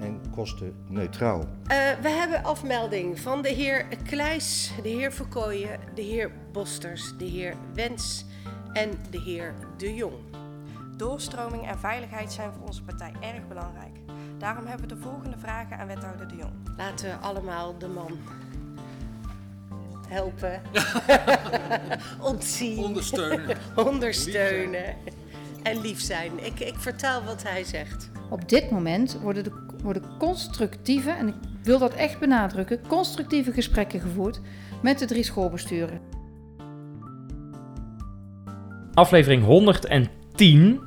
en kostenneutraal. Eh, we hebben afmelding van de heer Kleis, de heer Verkooyen, de heer Bosters, de heer Wens en de heer De Jong. Doorstroming en veiligheid zijn voor onze partij erg belangrijk. Daarom hebben we de volgende vragen aan wethouder De Jong. Laten we allemaal de man helpen, ontzien, Ondersteunen. ondersteunen en lief zijn. Ik, ik vertaal wat hij zegt. Op dit moment worden, de, worden constructieve, en ik wil dat echt benadrukken, constructieve gesprekken gevoerd met de drie schoolbesturen. Aflevering 110,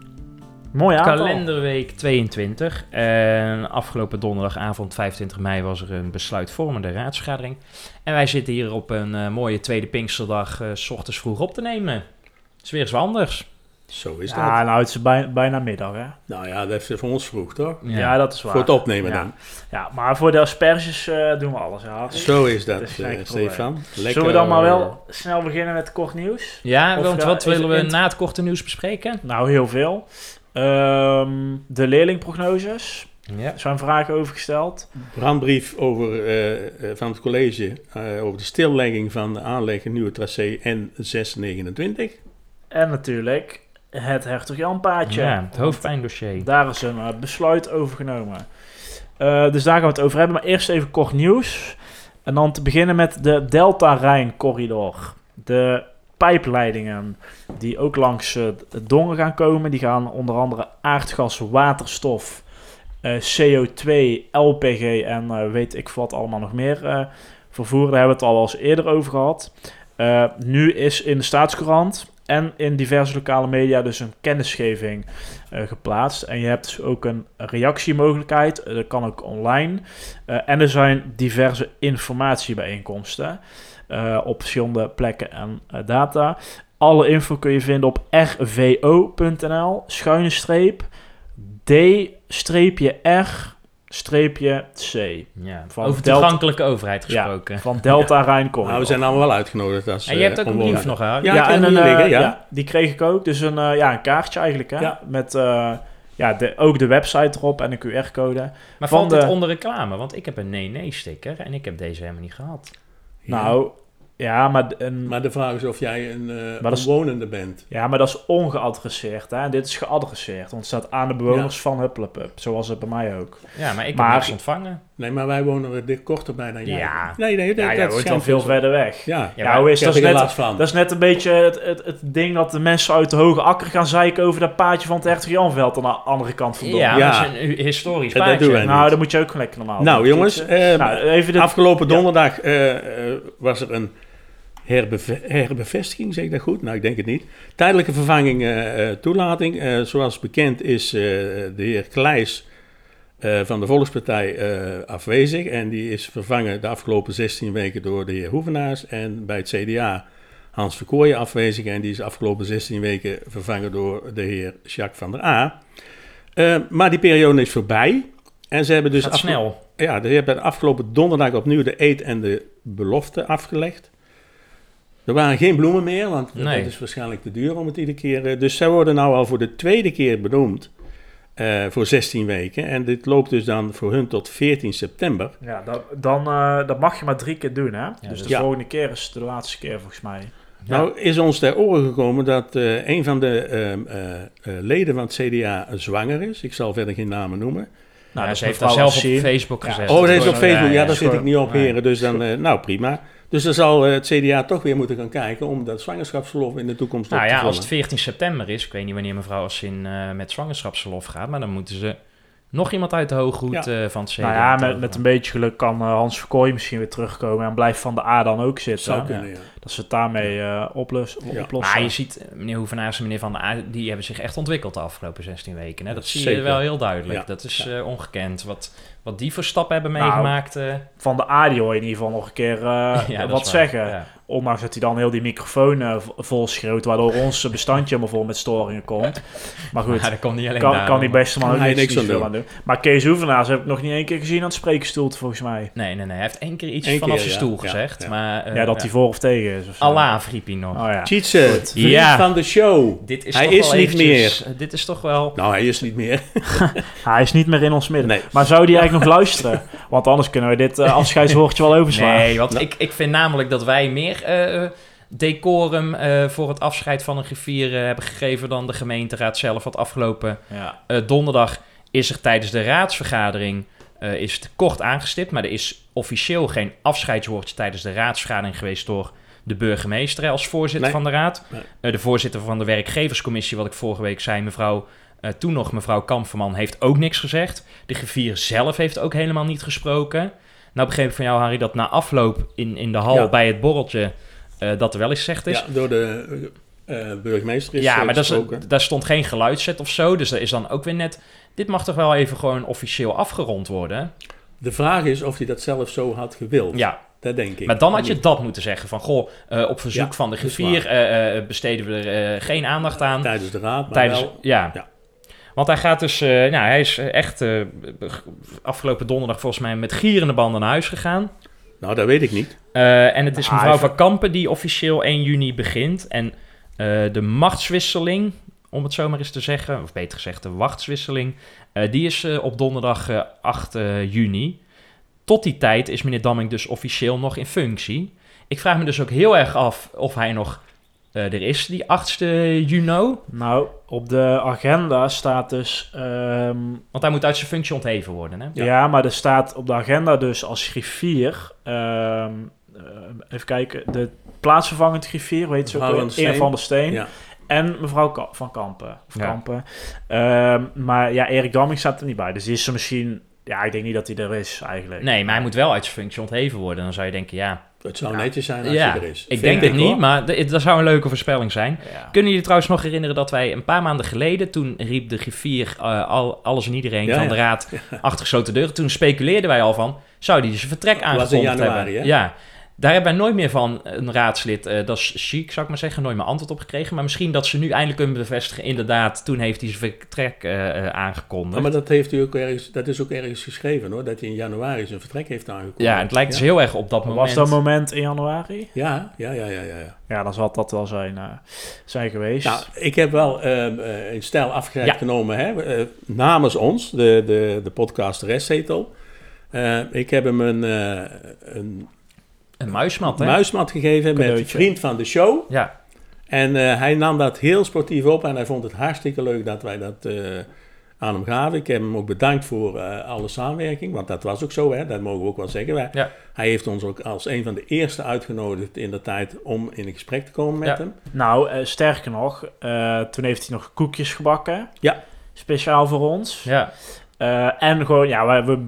Mooi aantal. kalenderweek 22. En afgelopen donderdagavond 25 mei was er een besluitvormende raadsvergadering. En wij zitten hier op een eh, mooie tweede Pinksterdag, eh, s ochtends vroeg op te nemen. Het is weer eens wat anders. Zo is Ja, dat. nou, het is bij- bijna middag, hè? Nou ja, dat is voor ons vroeg, toch? Ja, dat is waar. Voor het opnemen ja. dan. Ja, maar voor de asperges eh, doen we alles, ja. Zo is dat, Dat is eh. Stefan. Lekker, Zullen we dan maar eh, wel snel beginnen met kort nieuws? Ja, Of, want eh, wat willen we het na het korte nieuws bespreken? Nou, heel veel. Ehm, de leerlingprognoses. Ja. Er zijn vragen over gesteld. brandbrief over, eh, eh, van het college eh, over de stillegging van de aanleg een nieuwe tracé N629. En natuurlijk het Hertog Jan paadje. Ja, het hoofdpijndossier. Daar is een eh, besluit over genomen. Eh, dus daar gaan we het over hebben. Maar eerst even kort nieuws. En dan te beginnen met de Delta-Rijn-corridor. De pijpleidingen die ook langs eh, het Dongen gaan komen. Die gaan onder andere aardgas, waterstof, eh, CO2, LPG en weet ik wat allemaal nog meer vervoeren. Daar hebben we het al wel eens eerder over gehad. Eh, nu is in de Staatscourant en in diverse lokale media dus een kennisgeving eh, geplaatst. En je hebt dus ook een reactiemogelijkheid. Eh, dat kan ook online. Eh, en er zijn diverse informatiebijeenkomsten op verschillende plekken en data. Alle info kun je vinden op rvo.nl, schuine streep, d-r, streepje c. Ja, Van over Delta- toegankelijke overheid gesproken. Van Delta Rijn Nou, we zijn allemaal wel uitgenodigd. Als, En je hebt eh, ook een brief nog gehad. Ja, en een, hier liggen, eh, ja. die kreeg ik ook. Dus een, eh, ja, een kaartje eigenlijk, hè? Ja. Met eh, ja, de, ook de website erop en een QR-code. Maar van valt de- dit onder reclame? Want ik heb een nee-nee-sticker en ik heb deze helemaal niet gehad. Ja. Nou, ja maar, een, Maar de vraag is of jij een eh dat is- omwonende bent. ja, maar dat is ongeadresseerd, hè? En dit is geadresseerd, want het staat aan de bewoners van Hupplepup. Zoals het bij mij ook. Ja, maar ik Maar- heb niks ontvangen. Nee, maar wij wonen er dit korter bij dan jij. Ja. Nee, nee, dat, Ja, dat jij woont wel schijnt veel dus- verder weg. Ja, Ja, Ja, maar hoe ik is dat? er Is net, van. dat is net een beetje het, het, het ding dat de mensen uit de hoge akker gaan zeiken over dat paadje van het Hertog Janveld aan de andere kant van Dongen. Ja, Ja. het is een historisch Dat paadje. doen wij Nou, dan moet je ook gewoon lekker normaal Nou, doen. jongens, eh, nou, even de, Afgelopen donderdag eh, was er een herbeve- herbevestiging, zeg ik dat goed? Nou, ik denk het niet. Tijdelijke vervanging eh, eh, toelating. Eh, zoals bekend is de heer Kleijs van de Volkspartij afwezig. En die is vervangen de afgelopen 16 weken door de heer Hoevenaars. En bij het CDA Hans Verkooyen afwezig. En die is de afgelopen 16 weken vervangen door de heer Jacques van der A. Maar die periode is voorbij. En ze hebben dus Gaat snel. ja, die hebben afgelopen donderdag opnieuw de eed en de belofte afgelegd. Er waren geen bloemen meer, want Nee. dat is waarschijnlijk te duur om het iedere keer... eh, Dus zij worden nou al voor de tweede keer benoemd eh, voor 16 weken. En dit loopt dus dan voor hun tot 14 september. Ja, dat, dan, eh, dat mag je maar drie keer doen, hè? dus dus- de Ja. volgende keer is de laatste keer, volgens mij. Nou is ons ter oren gekomen dat eh, een van de ehm, eh, eh, leden van het CDA zwanger is. Ik zal verder geen namen noemen. Nou, ja, dat ze heeft dat zelf op. Facebook Ja. gezet. Oh, dat is op Facebook. Ja, ja, daar zit ik niet op, heren. Dus dan, eh, nou prima. Dus dan zal eh, het CDA toch weer moeten gaan kijken om dat zwangerschapsverlof in de toekomst Nou op te ja, vullen. als het 14 september is, ik weet niet wanneer mevrouw Assin eh met zwangerschapsverlof gaat, maar dan moeten ze Nog iemand uit de hoge hoed Ja. eh, van het CDA? Nou ja, met, met een beetje geluk kan Hans Verkooy misschien weer terugkomen en blijft Van de A dan ook zitten. Zou kunnen, ja. Dat ze het daarmee eh, oplus, Ja. oplossen. Maar je ziet, meneer Hoevenaars en meneer Van der A, die hebben zich echt ontwikkeld de afgelopen 16 weken. Hè? Dat zie je wel heel duidelijk. Ja. Dat is Ja. eh, ongekend. Wat, wat die voor stappen hebben Nou, meegemaakt. eh, Van de A die hoor je in ieder geval nog een keer eh, ja, wat waar. zeggen. Ja. Ondanks dat hij dan heel die microfoon eh, v- vol schreeuwt, waardoor ons bestandje helemaal vol met storingen komt. Maar goed, dat kon niet alleen kan, kan die beste man ook niks, aan doen. aan doen. Maar Kees Hoevenaars heb ik nog niet één keer gezien aan het spreekstoel, volgens mij. Nee, nee, nee. Hij heeft één keer iets Eén vanaf keer, zijn stoel Ja, gezegd. ja. Maar, eh, ja, dat hij voor of tegen is. Of zo. Allah riep hij nog. Oh ja. Van de show. Dit is Hij toch is wel niet eventjes- eh, Dit is toch wel... Nou, hij is niet meer. Hij is niet meer in ons midden. Nee. Maar zou die eigenlijk nog luisteren? Want anders kunnen we dit eh, afscheidswoordje wel overslaan. Nee, want Nou. ik, ik vind namelijk dat wij meer eh, decorum eh, voor het afscheid van een griffier eh, hebben gegeven dan de gemeenteraad zelf. Want afgelopen Ja. donderdag is er tijdens de raadsvergadering is het kort aangestipt. Maar er is officieel geen afscheidswoordje tijdens de raadsvergadering geweest door de burgemeester als voorzitter Nee. van de raad. Nee. De voorzitter van de werkgeverscommissie, wat ik vorige week zei, mevrouw... eh, toen nog mevrouw Kamperman heeft ook niks gezegd. De griffier zelf heeft ook helemaal niet gesproken. Nou begreep ik van jou, Harry, dat na afloop in, in de hal Ja. bij het borreltje... eh, dat er wel eens gezegd is. Ja, door de eh, burgemeester is Ja, eh, maar dat is, daar stond geen geluidszet of zo. Dus dat is dan ook weer net... Dit mag toch wel even gewoon officieel afgerond worden? De vraag is of hij dat zelf zo had gewild. Ja, Dat denk ik. maar dan had je dat moeten zeggen. Van, goh, eh, op verzoek Ja, van de griffier eh, eh, besteden we er eh, geen aandacht aan. Tijdens de raad, maar Tijdens, wel... ja. ja. Want hij gaat dus, eh, nou, hij is echt eh, afgelopen donderdag volgens mij met gierende banden naar huis gegaan. Nou, dat weet ik niet. Eh, en het is Ah, mevrouw even- van Kampen die officieel 1 juni begint. En eh, de machtswisseling, om het zo maar eens te zeggen, of beter gezegd de wachtswisseling, eh, die is op donderdag eh, 8 eh, juni. Tot die tijd is meneer Damming dus officieel nog in functie. Ik vraag me dus ook heel erg af of hij nog eh, er is, die 8 juni. Nou, op de agenda staat dus... ehm, Want hij moet uit zijn functie ontheven worden, hè? ja. maar er staat op de agenda dus als griffier... ehm, eh, even kijken, de plaatsvervangend griffier, weet je ook weer, van der Eer Steen. van der Steen. Ja. En mevrouw Ka- van Kampen. Of Ja. Kampen. Ehm, maar ja, Erik Damming staat er niet bij. Dus die is er misschien... Ja, ik denk niet dat hij er is eigenlijk. Nee, maar hij moet wel uit zijn functie ontheven worden. Dan zou je denken, ja, Het zou Ja. netjes zijn als ja hij er is. ik denk het niet, hoor. maar dat zou een leuke voorspelling zijn. Ja. Kunnen jullie trouwens nog herinneren dat wij een paar maanden geleden, toen riep de griffier eh, al, alles en iedereen Ja, van ja. de raad achter gesloten deuren. Toen speculeerden wij al van, zou die zijn vertrek was in aangekondigd januari, hebben? hè? Ja, daar hebben wij nooit meer van een raadslid, eh, dat is chic zou ik maar zeggen, nooit meer antwoord op gekregen. Maar misschien dat ze nu eindelijk kunnen bevestigen, inderdaad, toen heeft hij zijn vertrek eh, eh, aangekondigd. Ja, maar dat, heeft u ook ergens, dat is ook ergens geschreven hoor, dat hij in januari zijn vertrek heeft aangekondigd. Ja, het lijkt dus heel erg op dat moment. Was dat moment in januari? Ja, ja, ja, ja, ja. ja. Ja, dan zal dat wel zijn, eh, zijn geweest. Nou, ik heb wel ehm, eh, in stijl afscheid Ja. genomen hè, eh, namens ons, de, de, de podcast Restzetel. Eh, ik heb hem een, eh, een Een muismat, hè? muismat gegeven met Cadeautje. vriend van de show. Ja, En eh, hij nam dat heel sportief op en hij vond het hartstikke leuk dat wij dat eh, aan hem gaven. Ik heb hem ook bedankt voor eh, alle samenwerking, want dat was ook zo, hè, dat mogen we ook wel zeggen. Wij, Ja. Hij heeft ons ook als een van de eerste uitgenodigd in de tijd om in gesprek te komen met Ja. hem. Nou, eh, sterker nog, eh, toen heeft hij nog koekjes gebakken. Ja. Speciaal voor ons. ja. Eh, en gewoon, ja, we, we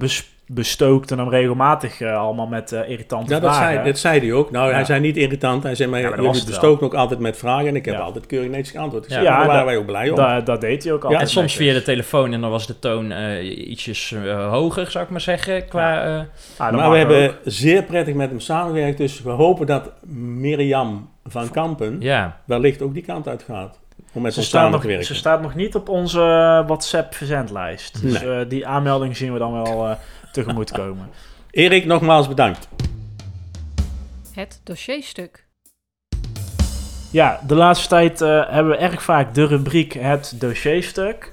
bes- bestookten hem regelmatig eh, allemaal met eh, irritante Ja, dat vragen. zei, dat zei hij ook. Nou, Ja. hij zei niet irritant. Hij zei, maar, Ja, maar dat jullie bestoken ook altijd met vragen. En ik heb Ja. altijd keurig netjes geantwoord. Ik Ja. zei, ja, daar waren dat- wij ook blij om. Da- dat deed hij ook altijd. en soms netjes. via de telefoon en dan was de toon eh, ietsjes eh, hoger, zou ik maar zeggen. Qua, eh, Ah, dat maar we hebben ook. zeer prettig met hem samengewerkt. Dus we hopen dat Mirjam van Kampen ja. wellicht ook die kant uit gaat. Om met Ze samen nog, te werken. ze staat nog niet op onze WhatsApp verzendlijst. Dus Nee. eh, die aanmelding zien we dan wel eh, tegemoet komen. Erik, nogmaals bedankt. Het dossierstuk. Ja, de laatste tijd eh, hebben we erg vaak de rubriek het dossierstuk.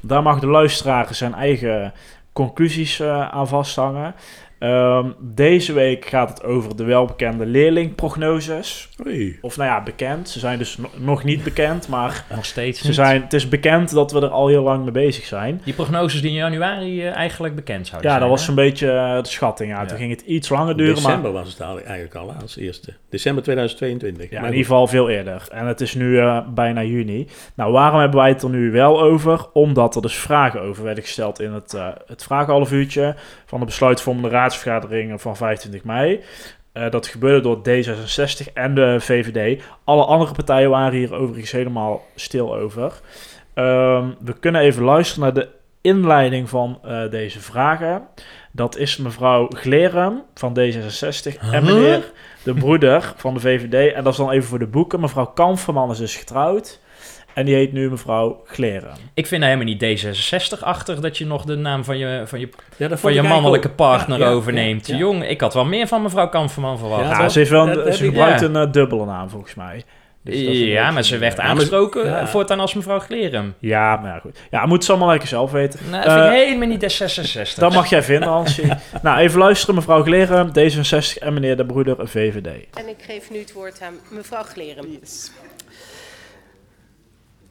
Daar mag de luisteraar zijn eigen conclusies eh, aan vasthangen. Ehm, deze week gaat het over de welbekende leerlingprognoses. Oei. Of nou ja, bekend. Ze zijn dus no- nog niet bekend, maar Nog steeds ze zijn, het is bekend dat we er al heel lang mee bezig zijn. Die prognoses die in januari eh, eigenlijk bekend zouden Ja, zijn. dat was een beetje eh, de schatting. Ja. Ja. Toen ging het iets langer duren, maar December was het eigenlijk al als eerste. December 2022. Ja, Maar in ieder geval veel eerder. En het is nu eh, bijna juni. Nou, waarom hebben wij het er nu wel over? Omdat er dus vragen over werden gesteld in het, eh het vragenhalf uurtje van de besluitvormende raadsvergadering van 25 mei. Eh, dat gebeurde door D66 en de VVD. Alle andere partijen waren hier overigens helemaal stil over. Ehm, we kunnen even luisteren naar de inleiding van eh, deze vragen. Dat is mevrouw Glerum van D66 en meneer de broeder van de VVD. En dat is dan even voor de boeken. Mevrouw Kamferman is dus getrouwd. En die heet nu mevrouw Gleren. Ik vind nou helemaal niet D66-achtig dat je nog de naam van je, van je, Ja, van je mannelijke ook. partner Ja, ja, overneemt. ja, ja. Jong, ik had wel meer van mevrouw Kamferman verwacht. Ja, Ja, toch? ze, heeft wel een- ze ik- gebruikt ja. een eh, dubbele naam volgens mij. Dus ja, maar ze werd aangesproken ja. eh, voortaan als mevrouw Glerum. Ja, maar ja, goed. Ja, moet ze allemaal lekker zelf weten. Nou, dat vind ik Eh, helemaal niet D66. Dat mag jij vinden, Hansie. nou, even luisteren, mevrouw Gleren, D66 en meneer de broeder VVD. En ik geef nu het woord aan mevrouw Gleren.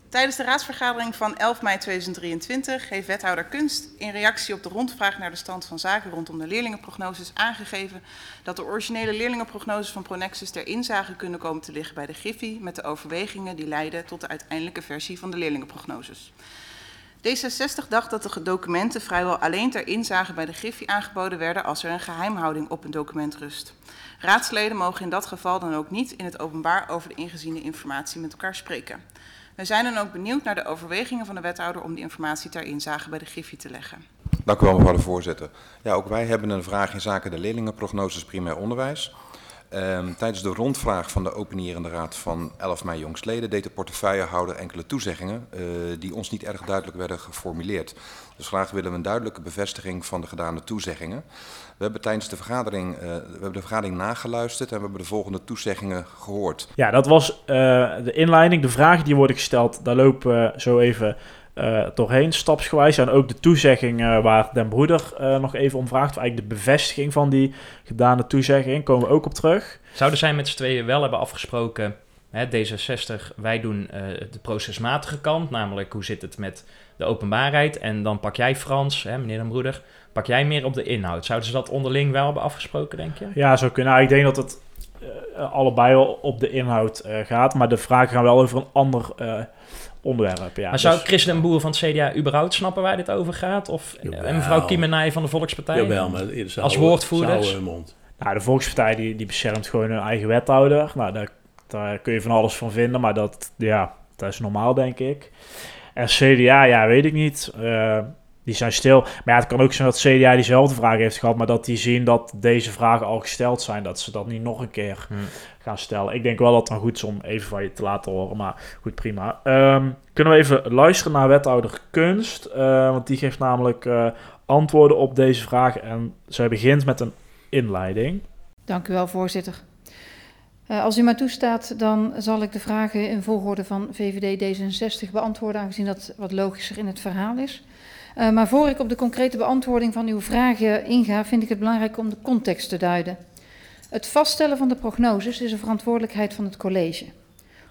Tijdens de raadsvergadering van 11 mei 2023 heeft wethouder Kunst in reactie op de rondvraag naar de stand van zaken rondom de leerlingenprognoses aangegeven dat de originele leerlingenprognoses van Pronexus ter inzage kunnen komen te liggen bij de Griffie met de overwegingen die leiden tot de uiteindelijke versie van de leerlingenprognoses. D66 dacht dat de documenten vrijwel alleen ter inzage bij de Griffie aangeboden werden als er een geheimhouding op een document rust. Raadsleden mogen in dat geval dan ook niet in het openbaar over de ingeziene informatie met elkaar spreken. We zijn dan ook benieuwd naar de overwegingen van de wethouder om die informatie ter inzage bij de Griffie te leggen. Dank u wel, mevrouw de voorzitter. Ja, ook wij hebben een vraag in zaken de leerlingenprognoses primair onderwijs. Ehm, tijdens de rondvraag van de openierende raad van 11 mei jongstleden deed de portefeuillehouder enkele toezeggingen eh, die ons niet erg duidelijk werden geformuleerd. Dus graag willen we een duidelijke bevestiging van de gedane toezeggingen. We hebben tijdens de vergadering, eh, we hebben de vergadering nageluisterd en we hebben de volgende toezeggingen gehoord. Ja, dat was eh, de inleiding. De vragen die worden gesteld, daar lopen we zo even eh, doorheen, stapsgewijs. En ook de toezegging eh, waar Den Broeder eh, nog even om vraagt. Of eigenlijk de bevestiging van die gedane toezegging, komen we ook op terug. Zouden zij met z'n tweeën wel hebben afgesproken, hè, D66, wij doen eh, de procesmatige kant, namelijk hoe zit het met de openbaarheid. En dan pak jij Frans, hè, meneer Den Broeder, pak jij meer op de inhoud. Zouden ze dat onderling wel hebben afgesproken, denk je? Ja, zo kunnen. Nou, ik denk dat het eh, allebei wel op de inhoud eh, gaat. Maar de vragen gaan wel over een ander eh, onderwerp. Ja, maar zou dus- Chris Den Boer van het CDA überhaupt snappen waar dit over gaat? Of Jawel. en mevrouw Kiemenij van de Volkspartij? Jawel, maar zou- Als woordvoerders? zou, mond. Nou, de Volkspartij die, die beschermt gewoon hun eigen wethouder. Nou, daar, daar kun je van alles van vinden, maar dat, ja, dat is normaal, denk ik. En CDA, ja, weet ik niet. Eh, die zijn stil. Maar ja, het kan ook zijn dat CDA diezelfde vraag heeft gehad, maar dat die zien dat deze vragen al gesteld zijn, dat ze dat niet nog een keer Hm. gaan stellen. Ik denk wel dat het dan goed is om even van je te laten horen, maar goed, prima. Ehm, kunnen we even luisteren naar wethouder Kunst, eh, want die geeft namelijk eh, antwoorden op deze vragen en zij begint met een inleiding. Dank u wel, voorzitter. Eh, als u mij toestaat, dan zal ik de vragen in volgorde van VVD D66 beantwoorden, aangezien dat wat logischer in het verhaal is. Eh, maar voor ik op de concrete beantwoording van uw vragen inga, vind ik het belangrijk om de context te duiden. Het vaststellen van de prognoses is een verantwoordelijkheid van het college.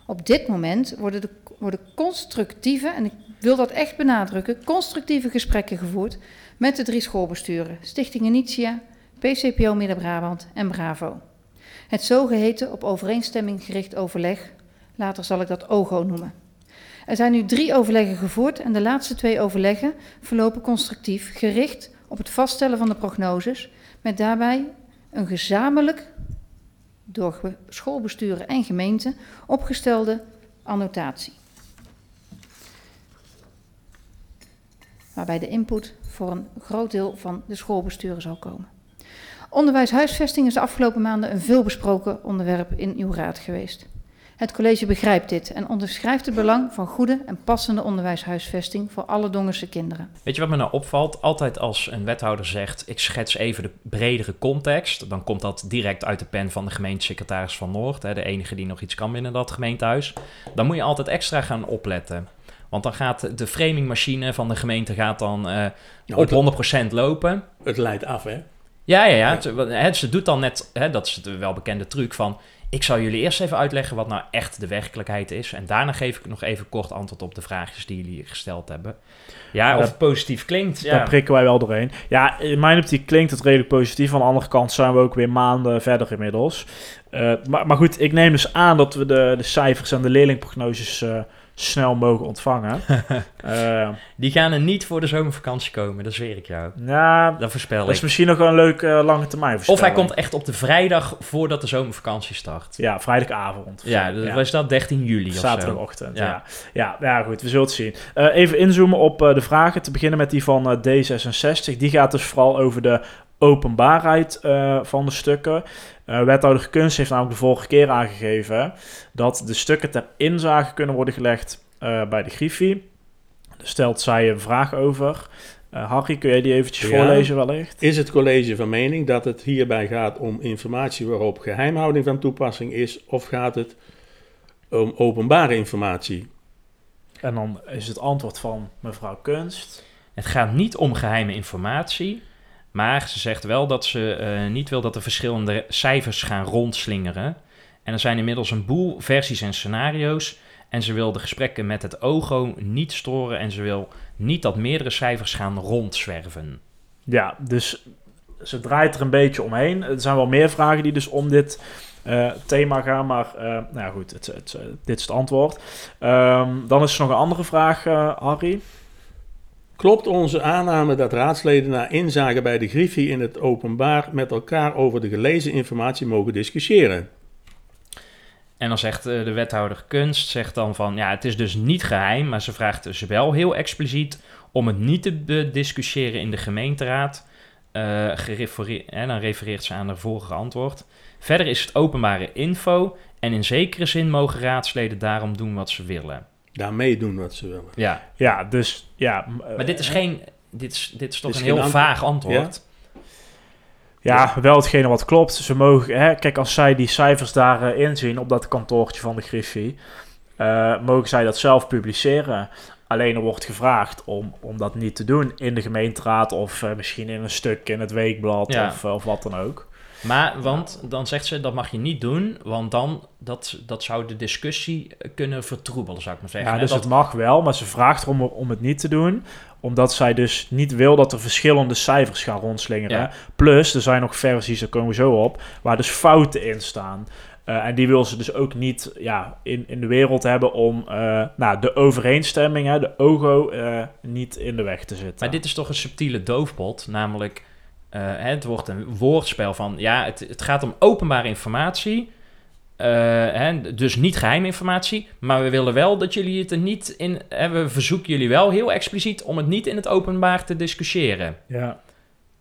Op dit moment worden, de, worden constructieve, en ik wil dat echt benadrukken, constructieve gesprekken gevoerd met de drie schoolbesturen, Stichting Initia, PCPO Midden-Brabant en Bravo. Het zogeheten op overeenstemming gericht overleg, later zal ik dat OGO noemen. Er zijn nu drie overleggen gevoerd en de laatste twee overleggen verlopen constructief, gericht op het vaststellen van de prognoses, met daarbij een gezamenlijk, door schoolbesturen en gemeenten, opgestelde annotatie. Waarbij de input voor een groot deel van de schoolbesturen zal komen. Onderwijshuisvesting is de afgelopen maanden een veelbesproken onderwerp in uw raad geweest. Het college begrijpt dit en onderschrijft het belang van goede en passende onderwijshuisvesting voor alle Dongense kinderen. Weet je wat me nou opvalt? Altijd als een wethouder zegt, ik schets even de bredere context, dan komt dat direct uit de pen van de gemeentesecretaris van Noord, hè, de enige die nog iets kan binnen dat gemeentehuis. Dan moet je altijd extra gaan opletten. Want dan gaat de framingmachine van de gemeente gaat dan eh, Nou, op 100% lopen. Het leidt af, hè? Ja, ja, ja. Ze, hè, ze doet dan net, hè, dat is de welbekende truc van... Ik zal jullie eerst even uitleggen wat nou echt de werkelijkheid is. En daarna geef ik nog even kort antwoord op de vraagjes die jullie gesteld hebben. Ja, of dat- het positief klinkt. Daar Ja. prikken wij wel doorheen. Ja, in mijn optiek klinkt het redelijk positief. Aan de andere kant zijn we ook weer maanden verder inmiddels. Eh, maar, maar goed, ik neem dus aan dat we de, de cijfers en de leerlingprognoses eh, snel mogen ontvangen. Eh, Die gaan er niet voor de zomervakantie komen, dat zweer ik jou. ja, Dat voorspel dat is ik. misschien nog wel een leuke eh, lange termijn Of hij komt echt op de vrijdag voordat de zomervakantie start. Ja, vrijdagavond. Ja, dat was dat 13 juli. Zaterdagochtend, ja. Ja. Ja. Ja, goed, we zullen het zien. Eh, even inzoomen op eh, de vragen. Te beginnen met die van eh, D66. Die gaat dus vooral over de openbaarheid eh, van de stukken. Eh, wethouder Kunst heeft namelijk de vorige keer aangegeven... dat de stukken ter inzage kunnen worden gelegd eh, bij de Griffie. Daar stelt zij een vraag over. Eh, Harry, kun jij die eventjes Ja. voorlezen wellicht? Is het college van mening dat het hierbij gaat om informatie waarop geheimhouding van toepassing is, of gaat het om openbare informatie? En dan is het antwoord van mevrouw Kunst... Het gaat niet om geheime informatie, maar ze zegt wel dat ze eh, niet wil dat er verschillende cijfers gaan rondslingeren. En er zijn inmiddels een boel versies en scenario's. En ze wil de gesprekken met het OGO niet storen en ze wil niet dat meerdere cijfers gaan rondzwerven. Ja, dus ze draait er een beetje omheen. Er zijn wel meer vragen die dus om dit eh, thema gaan, maar eh, nou ja, goed, het, het, dit is het antwoord. Ehm, dan is er nog een andere vraag, eh, Harry. Klopt onze aanname dat raadsleden na inzage bij de Griffie in het openbaar met elkaar over de gelezen informatie mogen discussiëren? En dan zegt eh, de wethouder kunst, zegt dan van, ja, het is dus niet geheim, maar ze vraagt dus wel heel expliciet om het niet te bediscussiëren in de gemeenteraad. Eh, dan refereert ze aan haar vorige antwoord. Verder is het openbare info en in zekere zin mogen raadsleden daarom doen wat ze willen. Daarmee doen wat ze willen. Ja, Ja, dus ja. m- maar dit is eh, geen, dit is, dit is toch Is een heel antwoord. vaag antwoord. Ja, wel hetgene wat klopt. Ze mogen, hè, kijk, als zij die cijfers daarin inzien op dat kantoortje van de Griffie, eh, mogen zij dat zelf publiceren. Alleen er wordt gevraagd om, om dat niet te doen in de gemeenteraad of eh, misschien in een stuk in het weekblad Ja. of, of wat dan ook. Maar, want dan zegt ze, dat mag je niet doen, want dan, dat, dat zou de discussie kunnen vertroebelen, zou ik maar zeggen. Ja, dus dat, het mag wel, maar ze vraagt erom om het niet te doen. Omdat zij dus niet wil dat er verschillende cijfers gaan rondslingeren. Ja. Plus, er zijn nog versies, daar komen we zo op, waar dus fouten in staan. Eh, en die wil ze dus ook niet ja, in, in de wereld hebben om eh, nou, de overeenstemming, hè, de OGO, eh, niet in de weg te zitten. Maar dit is toch een subtiele doofpot, namelijk eh, hè, het wordt een woordspel van ja, het, het gaat om openbare informatie. eh, hè, dus niet geheime informatie, maar we willen wel dat jullie het er niet in. Hè, we verzoeken jullie wel heel expliciet om het niet in het openbaar te discussiëren. Ja.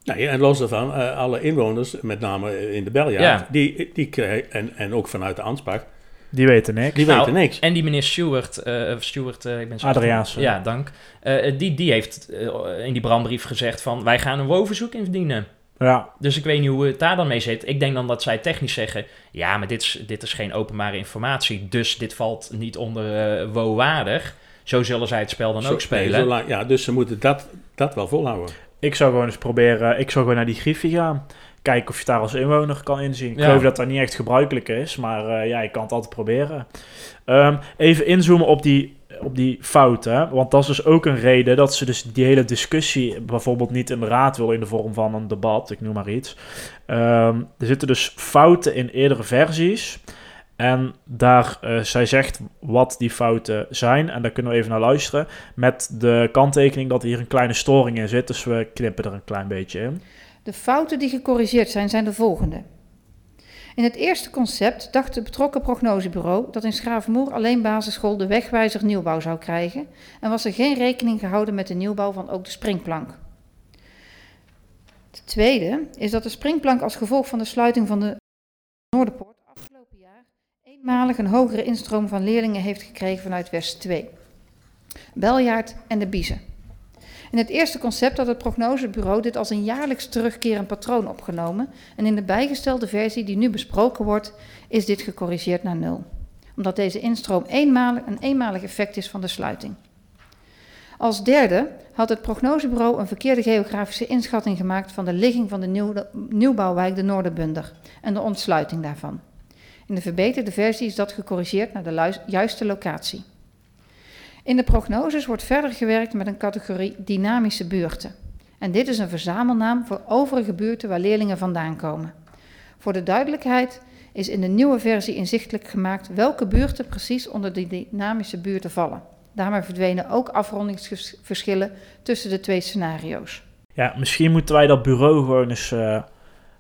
Nee, en los daarvan, eh, alle inwoners, met name in de Beljaard, Ja. die, die krijgen, en, en ook vanuit de Ansbach, Die weten niks. die Nou, weten niks. En die meneer Stewart, eh Stewart eh, ik ben zo Adriaanse. Ja, dank. Eh, die, die heeft in die brandbrief gezegd van wij gaan een woonverzoek indienen. Ja, Dus ik weet niet hoe het daar dan mee zit. Ik denk dan dat zij technisch zeggen... ja, maar dit is, dit is geen openbare informatie... dus dit valt niet onder WO-waardig. Zo zullen zij het spel dan Zo- ook spelen. nee, zolang- ja, dus ze moeten dat, dat wel volhouden. ik zou gewoon eens proberen, ik zou gewoon naar die Griffie gaan. Kijken of je daar als inwoner kan inzien. Ik Ja. geloof dat dat niet echt gebruikelijk is, maar eh, ja, je kan het altijd proberen. Ehm, even inzoomen op die, op die fouten, want dat is dus ook een reden dat ze dus die hele discussie bijvoorbeeld niet in de raad wil in de vorm van een debat, ik noem maar iets. Ehm, er zitten dus fouten in eerdere versies. En daar, eh, zij zegt wat die fouten zijn. En daar kunnen we even naar luisteren. Met de kanttekening dat hier een kleine storing in zit. Dus we knippen er een klein beetje in. De fouten die gecorrigeerd zijn, zijn de volgende. In het eerste concept dacht het betrokken prognosebureau dat in Schravenmoer alleen basisschool de wegwijzer nieuwbouw zou krijgen en was er geen rekening gehouden met de nieuwbouw van ook de springplank. Het tweede is dat de springplank als gevolg van de sluiting van de Noorderpoort afgelopen jaar eenmalig een hogere instroom van leerlingen heeft gekregen vanuit West 2, Beljaard en de Biezen. In het eerste concept had het prognosebureau dit als een jaarlijks terugkerend patroon opgenomen en in de bijgestelde versie die nu besproken wordt, is dit gecorrigeerd naar nul. Omdat deze instroom eenmalig, een eenmalig effect is van de sluiting. Als derde had het prognosebureau een verkeerde geografische inschatting gemaakt van de ligging van de nieuw, nieuwbouwwijk de Noorderbunder en de ontsluiting daarvan. In de verbeterde versie is dat gecorrigeerd naar de juiste locatie. In de prognoses wordt verder gewerkt met een categorie dynamische buurten. En dit is een verzamelnaam voor overige buurten waar leerlingen vandaan komen. Voor de duidelijkheid is in de nieuwe versie inzichtelijk gemaakt welke buurten precies onder de dynamische buurten vallen. Daarmee verdwenen ook afrondingsverschillen tussen de twee scenario's. Ja, misschien moeten wij dat bureau gewoon eens eh,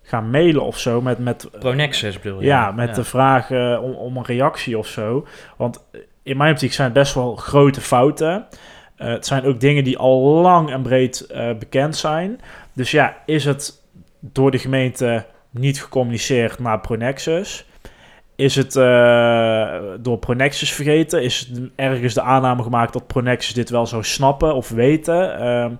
gaan mailen of zo. Met, met, Pronexus bedoel je? ja, met de vraag eh, om, om een reactie of zo. Want in mijn optiek zijn het best wel grote fouten. Eh, het zijn ook dingen die al lang en breed eh, bekend zijn. Dus ja, is het door de gemeente niet gecommuniceerd naar Pronexus? Is het eh, door Pronexus vergeten? Is het ergens de aanname gemaakt dat Pronexus dit wel zou snappen of weten? Ehm,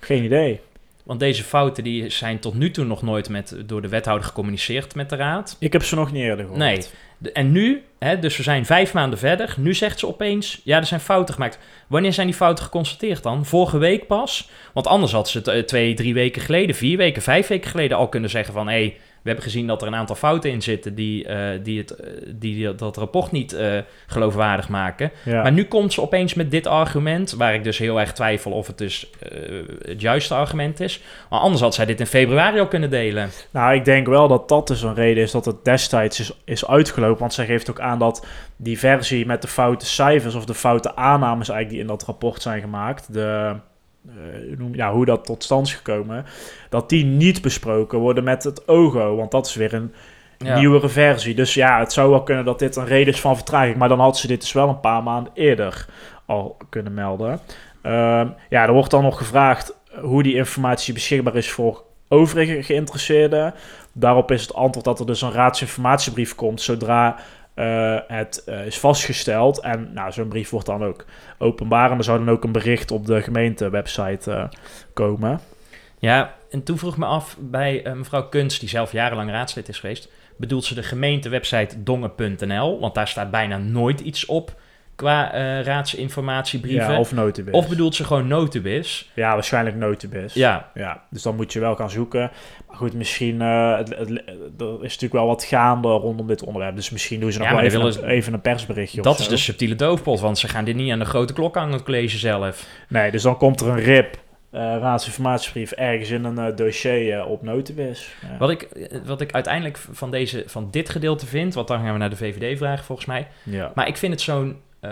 geen idee. Want deze fouten die zijn tot nu toe nog nooit met, door de wethouder gecommuniceerd met de raad. Ik heb ze nog niet eerder gehoord. Nee. En nu, hè, dus we zijn vijf maanden verder, nu zegt ze opeens, ja, er zijn fouten gemaakt. Wanneer zijn die fouten geconstateerd dan? Vorige week pas? Want anders had ze het twee, drie weken geleden, vier weken, vijf weken geleden al kunnen zeggen van... hé, hey, we hebben gezien dat er een aantal fouten in zitten die, eh, die, het, eh, die dat rapport niet eh, geloofwaardig maken. Ja. Maar nu komt ze opeens met dit argument, waar ik dus heel erg twijfel of het dus het juiste argument is. Maar anders had zij dit in februari al kunnen delen. Nou, ik denk wel dat dat dus een reden is dat het destijds is, is uitgelopen. Want zij geeft ook aan dat die versie met de foute cijfers of de foute aannames eigenlijk die in dat rapport zijn gemaakt, de, noem- ja, hoe dat tot stand is gekomen, dat die niet besproken worden met het OGO. Want dat is weer een Ja. nieuwere versie. Dus ja, het zou wel kunnen dat dit een reden is van vertraging. Maar dan had ze dit dus wel een paar maanden eerder al kunnen melden. Ehm, ja, er wordt dan nog gevraagd hoe die informatie beschikbaar is voor overige geïnteresseerden. Daarop is het antwoord dat er dus een raadsinformatiebrief komt zodra eh, het eh, is vastgesteld. En nou, zo'n brief wordt dan ook openbaar. En er zou dan ook een bericht op de gemeentewebsite eh, komen. Ja, en toen vroeg me af bij mevrouw Kunst, die zelf jarenlang raadslid is geweest, bedoelt ze de gemeentewebsite dongen.nl? Want daar staat bijna nooit iets op qua eh, raadsinformatiebrieven. Ja, of notubis. Of bedoelt ze gewoon notubis? Ja, waarschijnlijk notubis. Ja, Ja, dus dan moet je wel gaan zoeken. Maar goed, misschien uh, het, het, er is natuurlijk wel wat gaande rondom dit onderwerp. Dus misschien doen ze nog Ja, wel even, dan een, willen even een persberichtje dat is de subtiele doofpot, want ze gaan dit niet aan de grote klok hangen, het college zelf. Nee, dus dan komt er een RIP, eh raadsinformatiebrief, ergens in een dossier op notubis. Ja. Wat ik, wat ik uiteindelijk van, deze, van dit gedeelte vind, want dan gaan we naar de VVD vragen volgens mij. Ja. Maar ik vind het zo'n eh,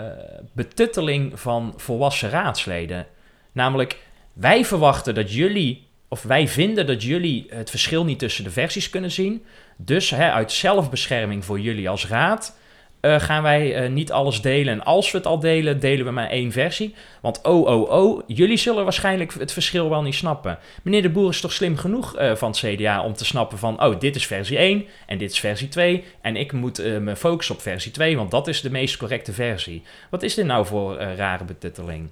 betutteling van volwassen raadsleden. Namelijk, wij verwachten dat jullie, of wij vinden dat jullie het verschil niet tussen de versies kunnen zien. Dus hè, uit zelfbescherming voor jullie als raad eh, gaan wij eh, niet alles delen. En als we het al delen, delen we maar één versie. Want oh, oh, oh, jullie zullen waarschijnlijk het verschil wel niet snappen. Meneer de Boer is toch slim genoeg eh, van het CDA om te snappen van... oh, dit is versie 1 en dit is versie 2... en ik moet me focussen op versie 2, want dat is de meest correcte versie. Wat is dit nou voor rare betutteling?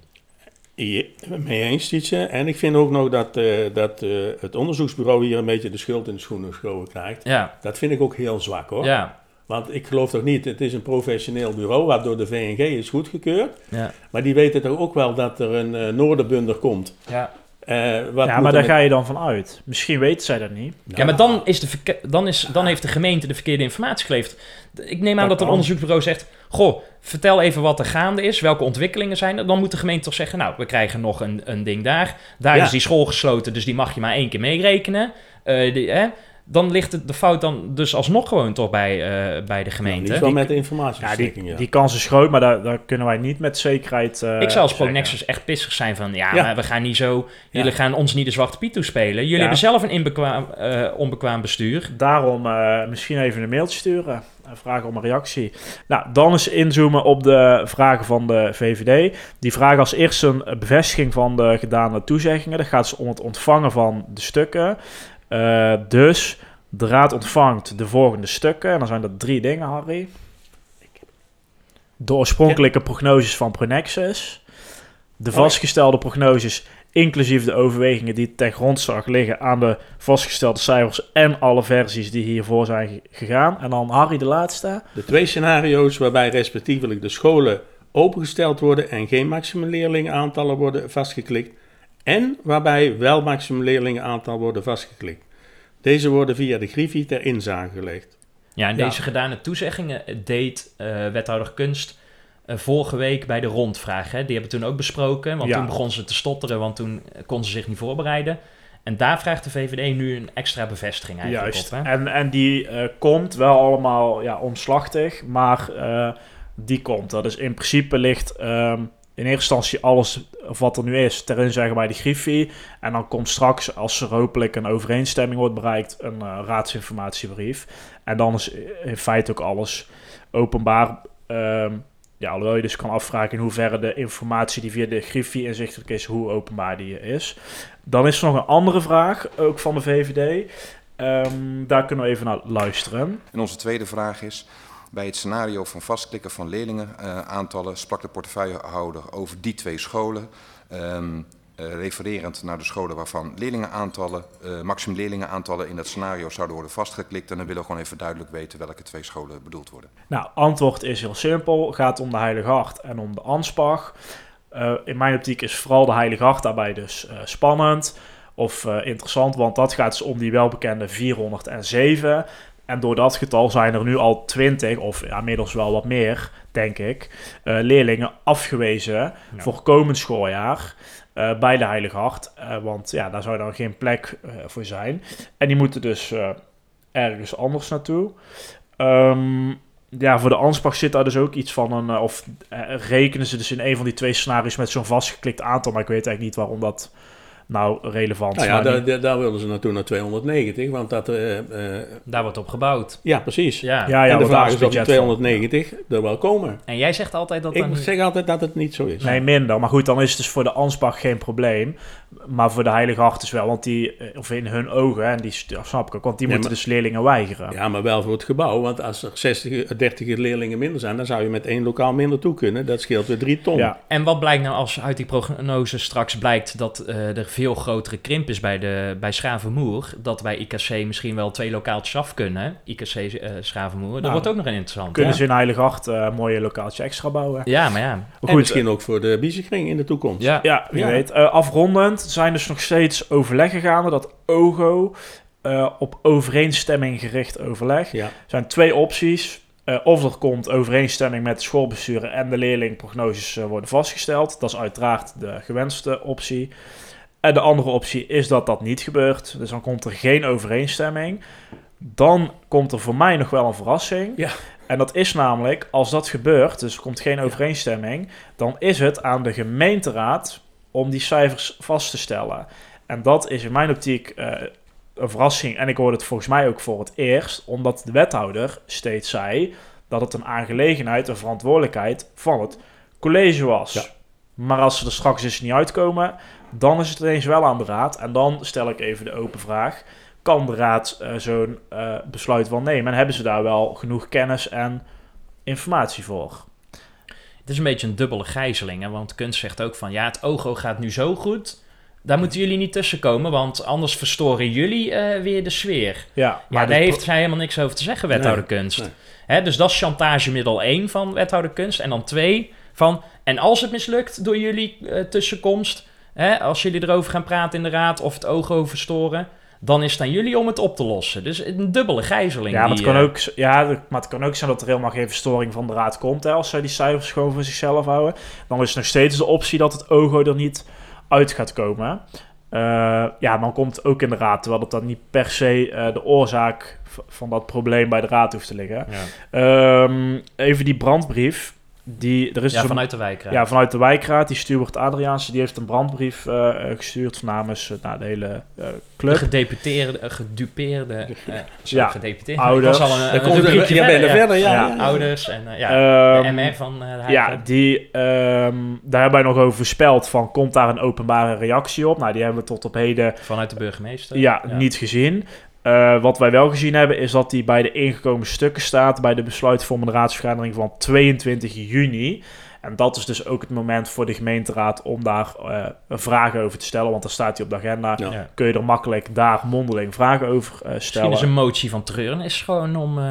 Ja, mee eens, Tietje. En ik vind ook nog dat, dat het onderzoeksbureau hier een beetje de schuld in de schoenen geschoven krijgt. Ja, Dat vind ik ook heel zwak hoor. ja, Want ik geloof toch niet, het is een professioneel bureau, wat door de VNG is goedgekeurd. ja, Maar die weten toch ook wel dat er een eh, Noorderbunder komt. ja. Eh, wat ja, maar daar met- ga je dan van uit. Misschien weten zij dat niet. Ja, maar dan, is de verke- dan, is, dan heeft de gemeente de verkeerde informatie geleverd. Ik neem aan Dat dat, een onderzoeksbureau zegt... Goh, vertel even wat er gaande is, welke ontwikkelingen zijn er. Dan moet de gemeente toch zeggen... Nou, we krijgen nog een, een ding daar. Daar Ja. is die school gesloten, dus die mag je maar één keer meerekenen. Eh, die, hè? Dan ligt het, de fout dan dus alsnog gewoon toch bij, eh, bij de gemeente. niet wel met de Ja, informatiestekking, die, ja. die kans is groot, maar daar, daar kunnen wij niet met zekerheid eh, ik zou als. ProNexus echt pissig zijn van... Ja, Ja. maar we gaan niet zo... Jullie Ja. gaan ons niet de Zwarte Piet toespelen. Jullie Ja. hebben zelf een inbekwaam, eh, onbekwaam bestuur. Daarom eh, misschien even een mailtje sturen. en vragen om een reactie. Nou, dan eens inzoomen op de vragen van de VVD. Die vragen als eerste een bevestiging van de gedane toezeggingen. Dan gaat het om het ontvangen van de stukken. Eh, dus de raad ontvangt de volgende stukken. En dan zijn dat drie dingen, Harry. De oorspronkelijke prognoses van Pronexus. De vastgestelde prognoses, inclusief de overwegingen die ten grondslag liggen aan de vastgestelde cijfers en alle versies die hiervoor zijn ge- gegaan. En dan Harry de laatste. De twee scenario's waarbij respectievelijk de scholen opengesteld worden en geen maximum leerlingenaantallen worden vastgeklikt. En waarbij wel maximum leerlingenaantal worden vastgeklikt. Deze worden via de Griffie ter inzage gelegd. Ja, en Ja. deze gedane toezeggingen deed eh, wethouder Kunst eh, vorige week bij de rondvraag. Hè. Die hebben toen ook besproken, want Ja. toen begon ze te stotteren, want toen kon ze zich niet voorbereiden. En daar vraagt de VVD nu een extra bevestiging eigenlijk Juist. op. Hè? En, en die eh, komt wel allemaal ja, omslachtig, maar eh, die komt. Dat is in principe ligt ehm, in eerste instantie alles of wat er nu is ter inzage bij de Griffie. En dan komt straks, als er hopelijk een overeenstemming wordt bereikt, een eh, raadsinformatiebrief. En dan is in feite ook alles openbaar. Ehm, ja, alhoewel je dus kan afvragen in hoeverre de informatie die via de Griffie inzichtelijk is, hoe openbaar die is. Dan is er nog een andere vraag, ook van de VVD. Ehm, daar kunnen we even naar luisteren. En onze tweede vraag is, bij het scenario van vastklikken van leerlingenaantallen sprak de portefeuillehouder over die twee scholen, eh, refererend naar de scholen waarvan leerlingenaantallen, eh, maximum leerlingenaantallen in dat scenario zouden worden vastgeklikt. En dan willen we gewoon even duidelijk weten welke twee scholen bedoeld worden. Nou, antwoord is heel simpel. Gaat om de Heilige Hart en om de Anspach. Eh, in mijn optiek is vooral de Heilige Hart daarbij dus eh, spannend of eh, interessant, want dat gaat dus om die welbekende 407. En door dat getal zijn er nu al 20, of ja, inmiddels wel wat meer, denk ik, eh, leerlingen afgewezen voor komend schooljaar eh, bij de Heilige Hart. Eh, want ja, daar zou dan geen plek voor zijn. En die moeten dus ergens anders naartoe. Ehm, ja, voor de Anspach zit daar dus ook iets van een... of rekenen ze dus in een van die twee scenario's met zo'n vastgeklikt aantal. Maar ik weet eigenlijk niet waarom dat nou relevant. Nou ja, Maar daar, niet- daar- daar wilden ze naartoe naar 290, want dat... eh, eh, Daar wordt op gebouwd. ja, precies. Ja. ja, ja, en de vraag is of die budget voor. 290 er wel komen. En jij zegt altijd dat Ik dan... zeg altijd dat het niet zo is. Nee, minder. Maar goed, dan is het dus voor de Ansbach geen probleem. Maar voor de Heilige Hart is wel, want die, eh, of in hun ogen, en die snap ik ook, want die Ja, moeten maar- dus leerlingen weigeren. Ja, maar wel voor het gebouw. Want als er 60, 30 leerlingen minder zijn, dan zou je met één lokaal minder toe kunnen. Dat scheelt weer drie ton. Ja. En wat blijkt nou als uit die prognose straks blijkt dat eh, er veel grotere krimp is bij, de, bij Schravenmoer, dat wij IKC misschien wel twee lokaaltjes af kunnen, IKC eh Schravenmoer, dat Nou, wordt ook nog een interessant. Kunnen ze in Heilige eh, een mooie lokaaltje extra bouwen? Ja, maar ja. En misschien ook voor de biezenkring in de toekomst. Ja. Ja, wie Ja. weet. Eh, afrondend zijn dus nog steeds overleggen gaande. Dat OGO eh, op overeenstemming gericht overleg. Ja. Er zijn twee opties. Eh, of er komt overeenstemming met de schoolbesturen en de leerlingprognoses eh, worden vastgesteld. Dat is uiteraard de gewenste optie. En de andere optie is dat dat niet gebeurt. Dus dan komt er geen overeenstemming. Dan komt er voor mij nog wel een verrassing. Ja. En dat is namelijk, als dat gebeurt, dus er komt geen overeenstemming, dan is het aan de gemeenteraad om die cijfers vast te stellen. En dat is in mijn optiek eh, een verrassing. En ik hoorde het volgens mij ook voor het eerst, omdat de wethouder steeds zei dat het een aangelegenheid, een verantwoordelijkheid van het college was. Ja. Maar als ze er straks dus niet uitkomen, dan is het ineens wel aan de raad. En dan stel ik even de open vraag: kan de raad eh, zo'n eh, besluit wel nemen? En hebben ze daar wel genoeg kennis en informatie voor? Het is een beetje een dubbele gijzeling, hè? want Kunst zegt ook van ja, het OGO gaat nu zo goed. Daar moeten jullie niet tussenkomen, want anders verstoren jullie eh, weer de sfeer. Ja, Maar daar heeft zij helemaal niks over te zeggen, wethouder Nee, Kunst. nee. Hè, dus dat is chantagemiddel 1 van wethouder Kunst. En dan 2 van, en als het mislukt door jullie tussenkomst, hè, als jullie erover gaan praten in de raad of het OGO verstoren, dan is het aan jullie om het op te lossen. Dus een dubbele gijzeling. Ja, maar het, kan eh, ook, ja, maar het kan ook zijn dat er helemaal geen verstoring van de raad komt hè, als zij die cijfers gewoon voor zichzelf houden. Dan is nog steeds de optie dat het OGO er niet uit gaat komen. Eh, ja, dan komt het ook in de raad, terwijl het dan niet per se eh, de oorzaak van dat probleem bij de raad hoeft te liggen. ja. Ehm, even die brandbrief. Die, er is ja, dus een- vanuit de wijkraad. ja, vanuit de wijkraad, die Stuart Adriaanse, die heeft een brandbrief eh, eh, gestuurd namens eh, nou, de hele eh, De club. gedeputeerde, gedupeerde, eh, Ja, gedeputeerde. ouders. Ik was al een, een komt er, rubriekje ja, er verder, verder, ja. Ja. ja. Ouders en ja, Ehm, de MR van eh, de Ja, die, ehm, daar hebben wij nog over voorspeld van, komt daar een openbare reactie op? Nou, die hebben we tot op heden vanuit de burgemeester. ja, niet gezien. Eh, wat wij wel gezien hebben, is dat die bij de ingekomen stukken staat bij de besluitvormende raadsvergadering van 22 juni. En dat is dus ook het moment voor de gemeenteraad om daar eh, vragen over te stellen, want dan staat hij op de agenda. Ja. Kun je er makkelijk daar mondeling vragen over eh, Misschien stellen. is een motie van treuren is gewoon om... eh,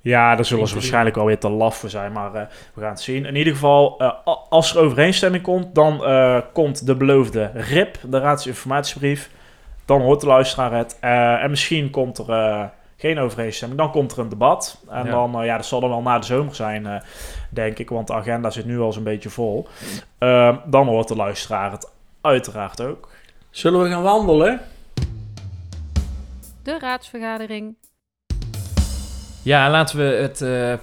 Ja, daar zullen ze waarschijnlijk wel weer te laf voor zijn, maar uh, we gaan het zien. In ieder geval, uh, als er overeenstemming komt, dan uh, komt de beloofde RIP, de raadsinformatiebrief. Dan hoort de luisteraar het. en misschien komt er geen overeenstemming, dan komt er een debat. En ja. dan, ja, dat zal dan wel na de zomer zijn, denk ik, want de agenda zit nu al zo'n beetje vol. dan hoort de luisteraar het uiteraard ook. Zullen we gaan wandelen? De raadsvergadering ja, laten we het uh,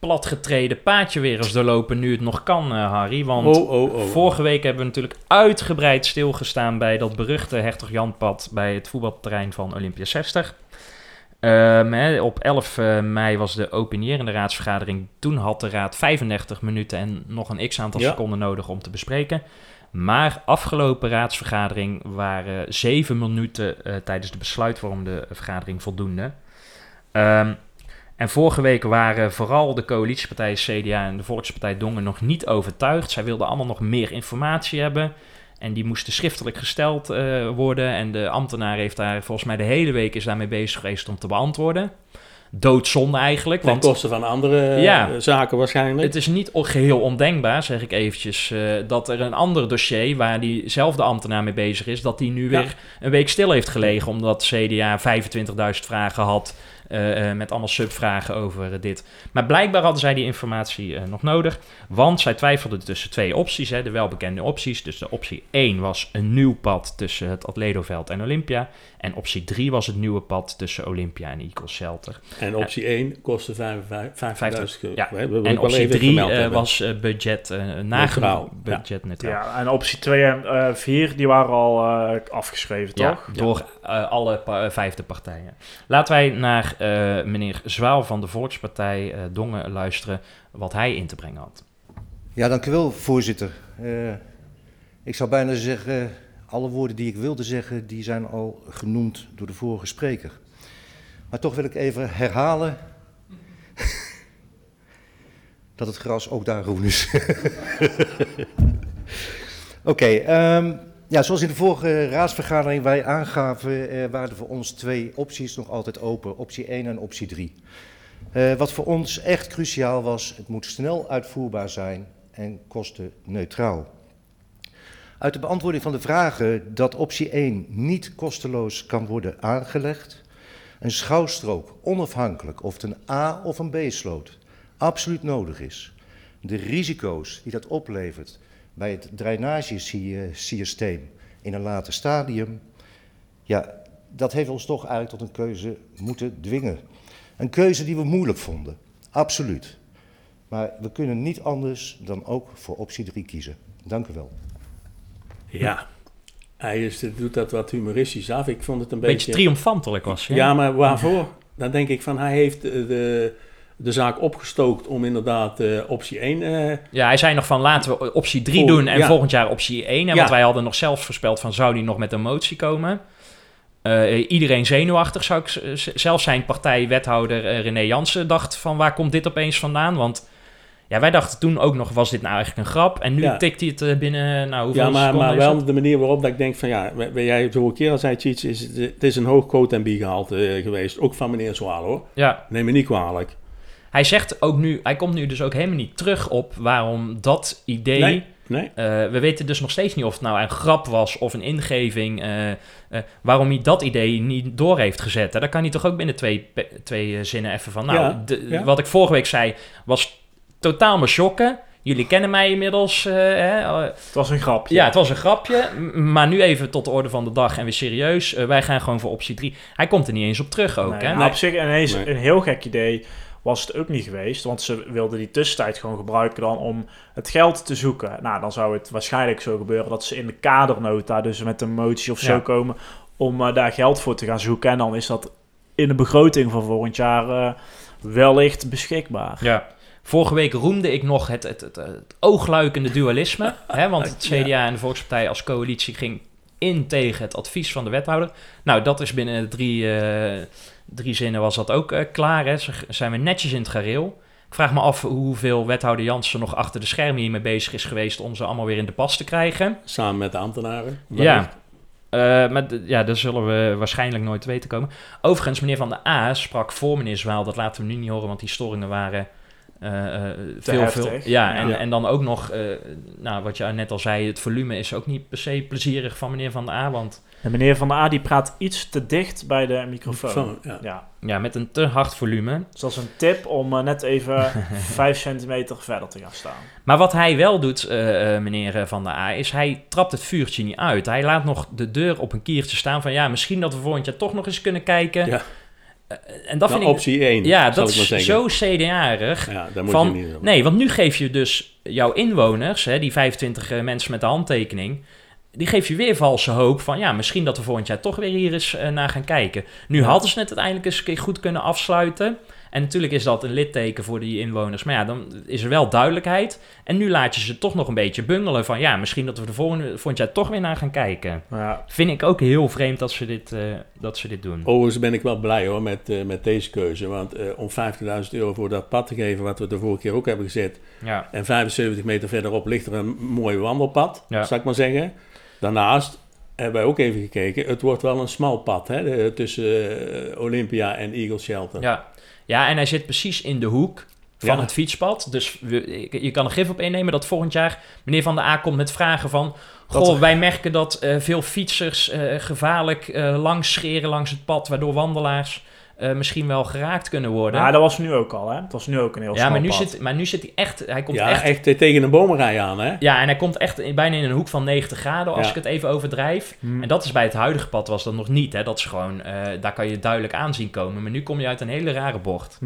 platgetreden paadje weer eens doorlopen nu het nog kan, uh, Harry. Want oh, oh, oh, vorige week hebben we natuurlijk uitgebreid stilgestaan bij dat beruchte Hertog Janpad bij het voetbalterrein van Olympia 60. Um, hè, op 11 uh, mei was de opinierende raadsvergadering. Toen had de raad 35 minuten en nog een x-aantal ja. seconden nodig om te bespreken. Maar afgelopen raadsvergadering waren 7 minuten uh, tijdens de besluitvormende vergadering voldoende. Um, en vorige week waren vooral de coalitiepartijen CDA en de Volkspartij Dongen nog niet overtuigd. Zij wilden allemaal nog meer informatie hebben. En die moesten schriftelijk gesteld uh, worden. En de ambtenaar heeft daar volgens mij de hele week is daarmee bezig geweest om te beantwoorden. Doodzonde eigenlijk. Ten koste van andere ja, zaken waarschijnlijk. Het is niet geheel ondenkbaar, zeg ik eventjes, uh, dat er een ander dossier waar diezelfde ambtenaar mee bezig is, dat die nu weer een week stil heeft gelegen omdat CDA 25.000 vragen had uh, met allemaal subvragen over dit. Maar blijkbaar hadden zij die informatie nog nodig. Want zij twijfelden tussen twee opties, hè, de welbekende opties. Dus de optie 1 was een nieuw pad tussen het Atledoveld en Olympia. En optie 3 was het nieuwe pad tussen Olympia en Eagle Shelter. En optie 1 kostte 50.000 euro. Ja. en optie 3 uh, was budget nagenoeg budget neutraal. Ja, en optie 2 en 4 die waren al afgeschreven, toch? Ja, door alle pa vijfde partijen. Laten wij naar uh, meneer Zwaal van de Volkspartij uh, Dongen luisteren wat hij in te brengen had. Ja, dank u wel, voorzitter. Uh, ik zou bijna zeggen, alle woorden die ik wilde zeggen, die zijn al genoemd door de vorige spreker. Maar toch wil ik even herhalen dat het gras ook daar groen is. Oké, um, ja, zoals in de vorige raadsvergadering wij aangaven, eh, waren er voor ons twee opties nog altijd open. Optie 1 en optie 3. Uh, wat voor ons echt cruciaal was, het moet snel uitvoerbaar zijn en kostenneutraal. Uit de beantwoording van de vragen dat optie 1 niet kosteloos kan worden aangelegd, een schouwstrook onafhankelijk of het een A of een B-sloot absoluut nodig is, de risico's die dat oplevert bij het drainagesysteem in een later stadium, ja, dat heeft ons toch eigenlijk tot een keuze moeten dwingen. Een keuze die we moeilijk vonden, absoluut. Maar we kunnen niet anders dan ook voor optie 3 kiezen. Dank u wel. Ja, hij is, doet dat wat humoristisch af. Ik vond het een beetje... Beetje triomfantelijk was je. Ja, maar waarvoor? Dan denk ik van, hij heeft de de zaak opgestookt om inderdaad uh, optie 1... Uh, eh, ja, hij zei nog van laten we optie 3 doen en ja. volgend jaar optie 1. En ja. Want wij hadden nog zelfs voorspeld van zou die nog met een motie komen. Uh, iedereen zenuwachtig zou ik... Zelfs zijn partijwethouder René Jansen dacht van waar komt dit opeens vandaan? Want ja, wij dachten toen ook nog, was dit nou eigenlijk een grap? En nu ja. tikt hij het binnen, nou, hoeveel Ja, maar, maar wel de manier waarop dat ik denk van, ja, jij vorige keer al zei, Cheats, is, het is een hoog quote en gehalte geweest. Ook van meneer Zwaal, hoor. Ja. Neem me niet kwalijk. Hij zegt ook nu, hij komt nu dus ook helemaal niet terug op waarom dat idee. Nee, nee. Uh, we weten dus nog steeds niet of het nou een grap was of een ingeving. Uh, uh, waarom hij dat idee niet door heeft gezet. Daar kan hij toch ook binnen twee, twee zinnen even van. Nou, ja, de, ja. wat ik vorige week zei was totaal me shocken. Jullie kennen mij inmiddels. Hè? Het was een grapje. Ja, het was een grapje. Maar nu even tot de orde van de dag en weer serieus. wij gaan gewoon voor optie 3. Hij komt er niet eens op terug ook. Nee, hè? Nou, op zich ineens nee. een heel gek idee was het ook niet geweest. Want ze wilden die tussentijd gewoon gebruiken dan om het geld te zoeken. Nou, dan zou het waarschijnlijk zo gebeuren dat ze in de kadernota, dus met een motie of zo Ja. komen, om eh, daar geld voor te gaan zoeken. En dan is dat in de begroting van volgend jaar eh, wellicht beschikbaar. Ja. Vorige week roemde ik nog het, het, het, het oogluikende dualisme. hè, want het CDA en de Volkspartij als coalitie ging in tegen het advies van de wethouder. Nou, dat is binnen drie, eh, drie zinnen was dat ook eh, klaar. Hè. Ze zijn we netjes in het gareel. Ik vraag me af hoeveel wethouder Jansen nog achter de schermen hiermee bezig is geweest om ze allemaal weer in de pas te krijgen. Samen met de ambtenaren. Ja. Eh, maar ja, daar zullen we waarschijnlijk nooit te weten komen. Overigens, meneer Van der A sprak voor meneer Zwaal. Dat laten we nu niet horen, want die storingen waren eh, eh, veel, heftig. veel. Ja, en, Ja. en dan ook nog, eh, nou, wat je net al zei, het volume is ook niet per se plezierig van meneer Van der A. Want En meneer Van der A die praat iets te dicht bij de microfoon. Microfoon, ja. ja. ja, met een te hard volume. Dus dat is een tip om net even 5 centimeter verder te gaan staan. Maar wat hij wel doet, meneer Van der A, is hij trapt het vuurtje niet uit. Hij laat nog de deur op een kiertje staan van ja, misschien dat we volgend jaar toch nog eens kunnen kijken. Ja. Eh, en dat Nou, vind ik... optie 1, Ja, dat ik is zo CDA-erig. Ja, daar moet van, je niet doen. Nee, want nu geef je dus jouw inwoners, hè, die 25 eh, mensen met de handtekening... Die geef je weer valse hoop van ja, misschien dat we volgend jaar toch weer hier eens eh, naar gaan kijken. Nu hadden ze het uiteindelijk eens een keer goed kunnen afsluiten. En natuurlijk is dat een litteken voor die inwoners. Maar ja, dan is er wel duidelijkheid. En nu laat je ze toch nog een beetje bungelen van ja, misschien dat we de volgende, volgend jaar toch weer naar gaan kijken. Ja. Vind ik ook heel vreemd dat ze dit, eh, dat ze dit doen. Overigens ben ik wel blij hoor met, eh, met deze keuze. Want eh, om 50.000 euro voor dat pad te geven, wat we de vorige keer ook hebben gezet. Ja. En 75 meter verderop ligt er een mooi wandelpad, Ja. zal ik maar zeggen. Daarnaast hebben wij ook even gekeken. Het wordt wel een smal pad hè, de- tussen Olympia en Eagle Shelter. Ja. Ja, en hij zit precies in de hoek van Ja. het fietspad. Dus we, je kan er gif op innemen dat volgend jaar meneer Van der A komt met vragen van... Goh, wij merken dat eh, veel fietsers eh, gevaarlijk eh, langs scheren langs het pad... waardoor wandelaars eh, misschien wel geraakt kunnen worden. Maar dat was nu ook al, hè? Het was nu ook een heel ja, maar nu, pad. zit, maar nu zit hij echt... Hij komt Ja, echt, echt, tegen een bomenrij aan hè. Ja, en hij komt echt bijna in een hoek van 90 graden, als Ja. ik het even overdrijf. Hmm. En dat is bij het huidige pad was dat nog niet. Hè? Dat is gewoon, eh, daar kan je duidelijk aan zien komen. Maar nu kom je uit een hele rare bocht.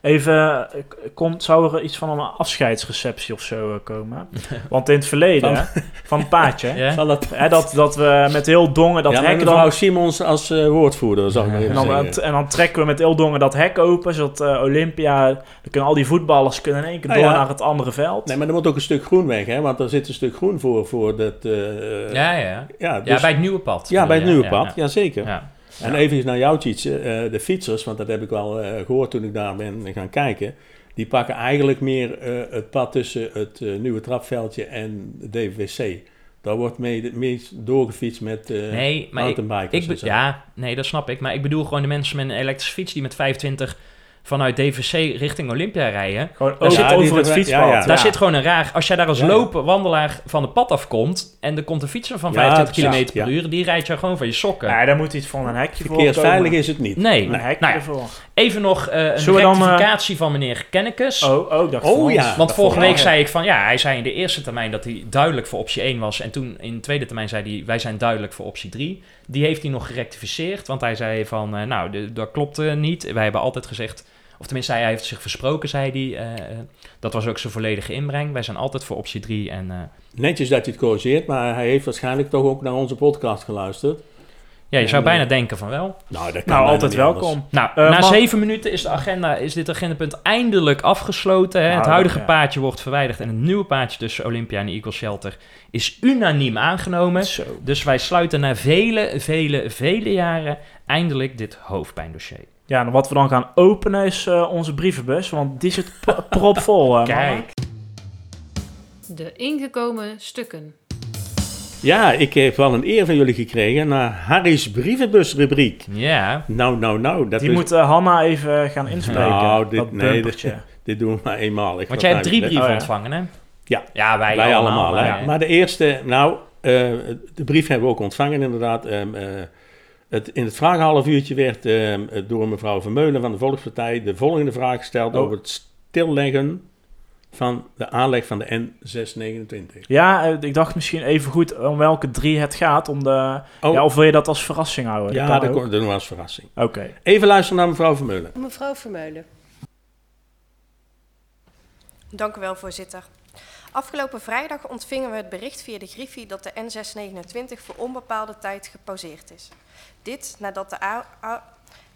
Even, eh, komt, zou er iets van een afscheidsreceptie of zo komen? Want in het verleden, Van- van het paadje, Ja? Zal dat, hè, dat, dat we met heel dongen dat ja, mevrouw dan... Simons als woordvoerder, zal ik maar even En dan, zeggen. en dan trekken we met heel dongen dat hek open, zodat eh, Olympia... Dan kunnen al die voetballers kunnen in één keer Nou door ja. naar het andere veld. Nee, maar er moet ook een stuk groen weg, hè? Want er zit een stuk groen voor, voor dat... eh, Ja, ja. ja, Ja, dus- bij het nieuwe pad. ja, bij het nieuwe Ja, pad, ja. ja, zeker. Ja. En even naar jou, Tietje. eh, de fietsers, want dat heb ik wel eh, gehoord toen ik daar ben gaan kijken. Die pakken eigenlijk meer eh, het pad tussen het eh, nieuwe trapveldje en de DVC. Daar wordt mee meest doorgefietst met eh Nee, maar ik, mountainbikers. ja, nee, dat snap ik. Maar ik bedoel gewoon de mensen met een elektrische fiets die met 25 vanuit DVC richting Olympia rijden. Gewoon Daar zit- over het fietspad. ja, ja. Daar zit gewoon een raar... Als jij daar als lopen wandelaar van het pad afkomt... en er komt een fietser van Ja, 25 precies, km per ja. uur... die rijdt jou gewoon van je sokken. Ja, daar moet iets van een hekje voor Verkeersveilig is het niet. Nee, Een hekje nou ervoor. even nog eh, een Zullen we dan, rectificatie van meneer Kennekes. Oh, oh, ik dacht Oh, ja. Want Dat vorige week zei ik van ja, hij zei in de eerste termijn dat hij duidelijk voor optie 1 was. En toen in de tweede termijn zei hij wij zijn duidelijk voor optie 3. Die heeft hij nog gerectificeerd, want hij zei van eh, nou, de- dat klopt niet. Wij hebben altijd gezegd, of tenminste hij heeft zich versproken, zei hij. eh, eh, dat was ook zijn volledige inbreng. Wij zijn altijd voor optie 3 en eh, Netjes dat hij het corrigeert, maar hij heeft waarschijnlijk toch ook naar onze podcast geluisterd. ja, je zou En, bijna denken van wel. Nou, dat kan Nou, altijd welkom. Nou, na mag- zeven minuten is, de agenda, is dit agendapunt eindelijk afgesloten. Hè? Nou, het huidige ja. paadje wordt verwijderd en het nieuwe paadje tussen Olympia en Eagle Shelter is unaniem aangenomen. Zo. Dus wij sluiten na vele, vele, vele jaren eindelijk dit hoofdpijndossier. Ja, en wat we dan gaan openen is eh, onze brievenbus, want die zit propvol. hè, mannen. Kijk. De ingekomen stukken. Ja, ik heb wel een eer van jullie gekregen naar Harry's brievenbusrubriek. Ja, Nou, nou, nou. Dat Die is, moet eh, Hanna even gaan inspreken. Nou, dit- dat nee, bumpertje. Dit doen we maar eenmalig. want wat jij hebt drie brieven Oh, ja. ontvangen, hè? Ja. Ja, wij, Wij allemaal, hè. hè. Maar de eerste, nou, eh, de brief hebben we ook ontvangen inderdaad. Ehm, eh, het, in het vragenhalf uurtje werd ehm, door mevrouw Vermeulen van de Volkspartij de volgende vraag gesteld Oh. over het stilleggen van de aanleg van de N629. Ja, eh, ik dacht misschien even goed om welke drie het gaat. Om de, Oh. ja, of wil je dat als verrassing houden? Ja, dat doen we als verrassing. Oké. Even luisteren naar mevrouw Vermeulen. Mevrouw Vermeulen. Dank u wel, voorzitter. Afgelopen vrijdag ontvingen we het bericht via de Griffie dat de N629 voor onbepaalde tijd gepauzeerd is. Dit nadat de,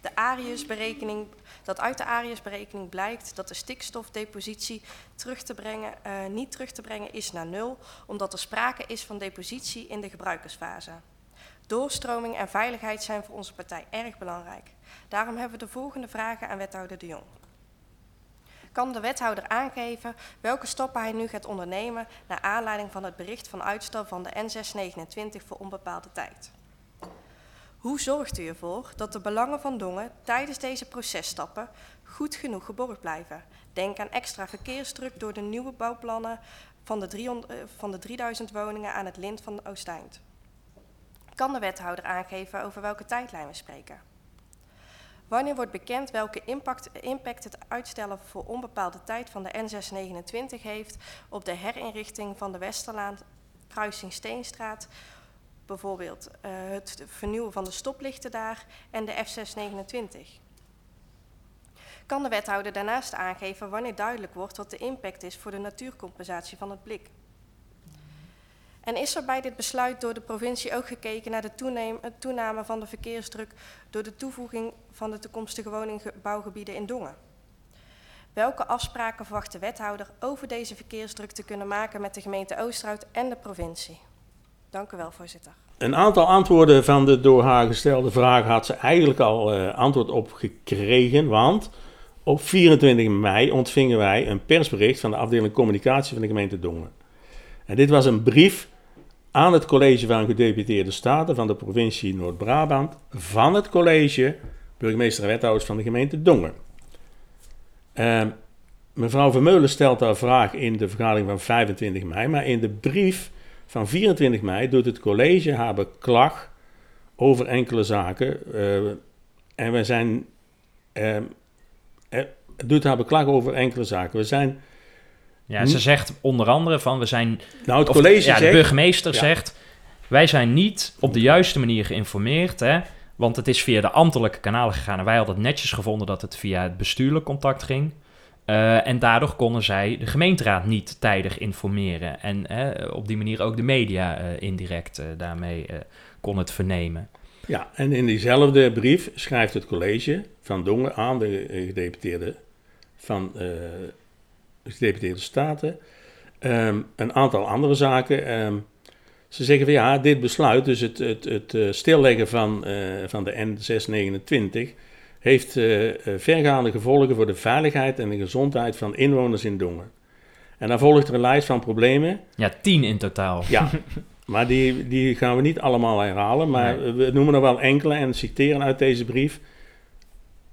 de Arius-berekening, dat uit de Arius-berekening blijkt dat de stikstofdepositie terug te brengen, eh, niet terug te brengen is naar nul, omdat er sprake is van depositie in de gebruikersfase. Doorstroming en veiligheid zijn voor onze partij erg belangrijk. Daarom hebben we de volgende vragen aan wethouder De Jong. Kan de wethouder aangeven welke stappen hij nu gaat ondernemen naar aanleiding van het bericht van uitstel van de N629 voor onbepaalde tijd? Hoe zorgt u ervoor dat de belangen van Dongen tijdens deze processtappen goed genoeg geborgd blijven? Denk aan extra verkeersdruk door de nieuwe bouwplannen van de, 300, eh, van de 3000 woningen aan het lint van Oosteind. Kan de wethouder aangeven over welke tijdlijn we spreken? Wanneer wordt bekend welke impact, impact het uitstellen voor onbepaalde tijd van de N629 heeft op de herinrichting van de Westerlaan, kruising Steenstraat, bijvoorbeeld uh, het vernieuwen van de stoplichten daar en de F629? Kan de wethouder daarnaast aangeven wanneer duidelijk wordt wat de impact is voor de natuurcompensatie van het blik? En is er bij dit besluit door de provincie ook gekeken naar de toename van de verkeersdruk door de toevoeging van de toekomstige woningbouwgebieden in Dongen? Welke afspraken verwacht de wethouder over deze verkeersdruk te kunnen maken met de gemeente Oosterhout en de provincie? Dank u wel, voorzitter. Een aantal antwoorden van de door haar gestelde vraag had ze eigenlijk al uh, antwoord op gekregen, want op 24 mei ontvingen wij een persbericht van de afdeling communicatie van de gemeente Dongen. En dit was een brief aan het college van gedeputeerde staten van de provincie Noord-Brabant van het college burgemeester en wethouders van de gemeente Dongen. Uh, mevrouw Vermeulen stelt haar vraag in de vergadering van 25 mei, maar in de brief van 24 mei doet het college haar beklag over enkele zaken. Uh, en we zijn, uh, doet haar beklag over enkele zaken. We zijn ja, ze zegt onder andere van we zijn. Nou, het college. De, ja, de burgemeester zegt. Wij zijn niet op de juiste manier geïnformeerd. Hè, want het is via de ambtelijke kanalen gegaan. En wij hadden het netjes gevonden dat het via het bestuurlijk contact ging. Uh, en daardoor konden zij de gemeenteraad niet tijdig informeren. En uh, op die manier ook de media uh, indirect daarmee kon het vernemen. Ja, en in diezelfde brief schrijft het college van Dongen aan de gedeputeerde van gedeputeerde staten. Um, een aantal andere zaken. Um, ze zeggen van ja, dit besluit, dus het, het, het stilleggen van, van de N629, heeft uh, vergaande gevolgen voor de veiligheid en de gezondheid van inwoners in Dongen. En dan volgt er een lijst van problemen. Ja, tien in totaal. Ja, maar die, die gaan we niet allemaal herhalen, maar nee. we noemen er wel enkele en citeren uit deze brief.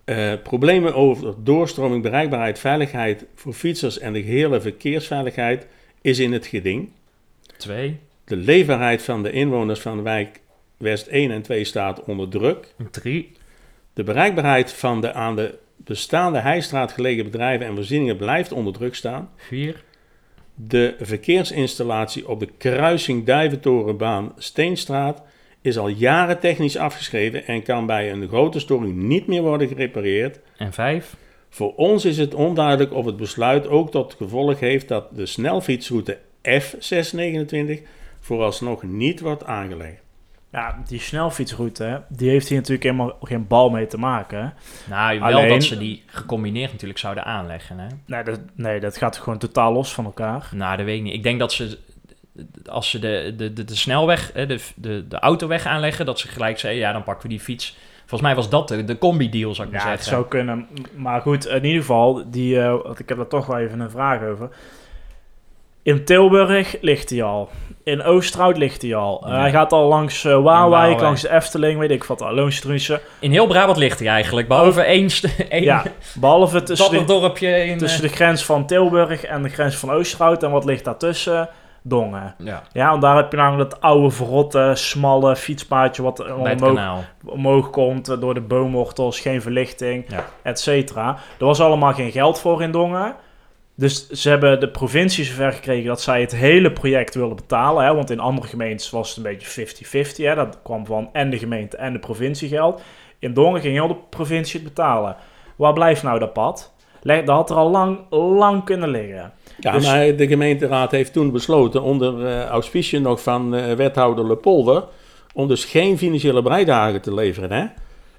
Uh, problemen over doorstroming, bereikbaarheid, veiligheid voor fietsers en de gehele verkeersveiligheid is in het geding. Twee. De leefbaarheid van de inwoners van de wijk West 1 en 2 staat onder druk. Drie. De bereikbaarheid van de aan de bestaande heistraat gelegen bedrijven en voorzieningen blijft onder druk staan. Vier. De verkeersinstallatie op de kruising Duiventorenbaan Steenstraat is al jaren technisch afgeschreven en kan bij een grote storing niet meer worden gerepareerd. En vijf. Voor ons is het onduidelijk of het besluit ook tot gevolg heeft dat de snelfietsroute F629 vooralsnog niet wordt aangelegd. Ja, die snelfietsroute, die heeft hier natuurlijk helemaal geen bal mee te maken. Nou, wel Alleen, dat ze die gecombineerd natuurlijk zouden aanleggen. Hè? Nee, dat, nee, dat gaat gewoon totaal los van elkaar. Nou, dat weet ik niet. Ik denk dat ze als ze de, de, de, de snelweg, de, de, de autoweg aanleggen, dat ze gelijk zeggen, ja, dan pakken we die fiets. Volgens mij was dat de, de combi-deal, zou ik ja, maar zeggen. Ja, het zou kunnen. Maar goed, in ieder geval, die, uh, ik heb daar toch wel even een vraag over. In Tilburg ligt hij al. In Oosterhout ligt hij al. Ja. Uh, hij gaat al langs uh, Waalwijk, langs de Efteling, weet ik wat, Loonstruisen. In heel Brabant ligt hij eigenlijk, behalve oh. één... één ja, behalve tussen, de, dorpje in, tussen de grens van Tilburg en de grens van Oosterhout. En wat ligt daartussen? Dongen. Ja. ja, en daar heb je namelijk dat oude, verrotte, smalle fietspaadje wat omhoog, omhoog, komt door de boomwortels, geen verlichting, ja. et cetera. Er was allemaal geen geld voor in Dongen. Dus ze hebben de provincie zover gekregen dat zij het hele project wilden betalen. Hè, want in andere gemeentes was het een beetje 50-50. Dat kwam van en de gemeente en de provincie geld. In Dongen ging heel de provincie het betalen. Waar blijft nou dat pad? Dat had er al lang, lang kunnen liggen. Ja, dus... maar de gemeenteraad heeft toen besloten, onder uh, auspicie nog van uh, wethouder Lepolder, om dus geen financiële bijdrage te leveren. Hè?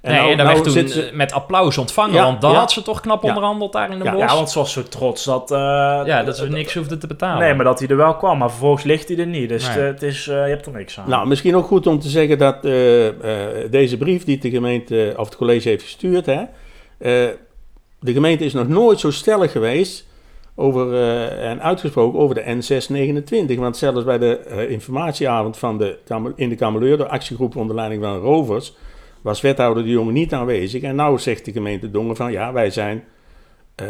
En nee, nou, en dat nou werd toen ze... met applaus ontvangen, ja, want dan ja. had ze toch knap onderhandeld daar in de ja, bos. Ja, want ze was zo trots dat... Uh, ja, dat ze niks hoefde te betalen. Nee, maar dat hij er wel kwam, maar vervolgens ligt hij er niet. Dus nee. het is, je hebt er niks aan. Nou, misschien ook goed om te zeggen dat deze brief die de gemeente, of het college heeft gestuurd, hè, de gemeente is nog nooit zo stellig geweest over, uh, en uitgesproken over de N629. Want zelfs bij de uh, informatieavond van de, in de Kameleur, de actiegroep onder leiding van Rovers, was wethouder de Jonge niet aanwezig. En nou zegt de gemeente Dongen van ja, wij zijn eh,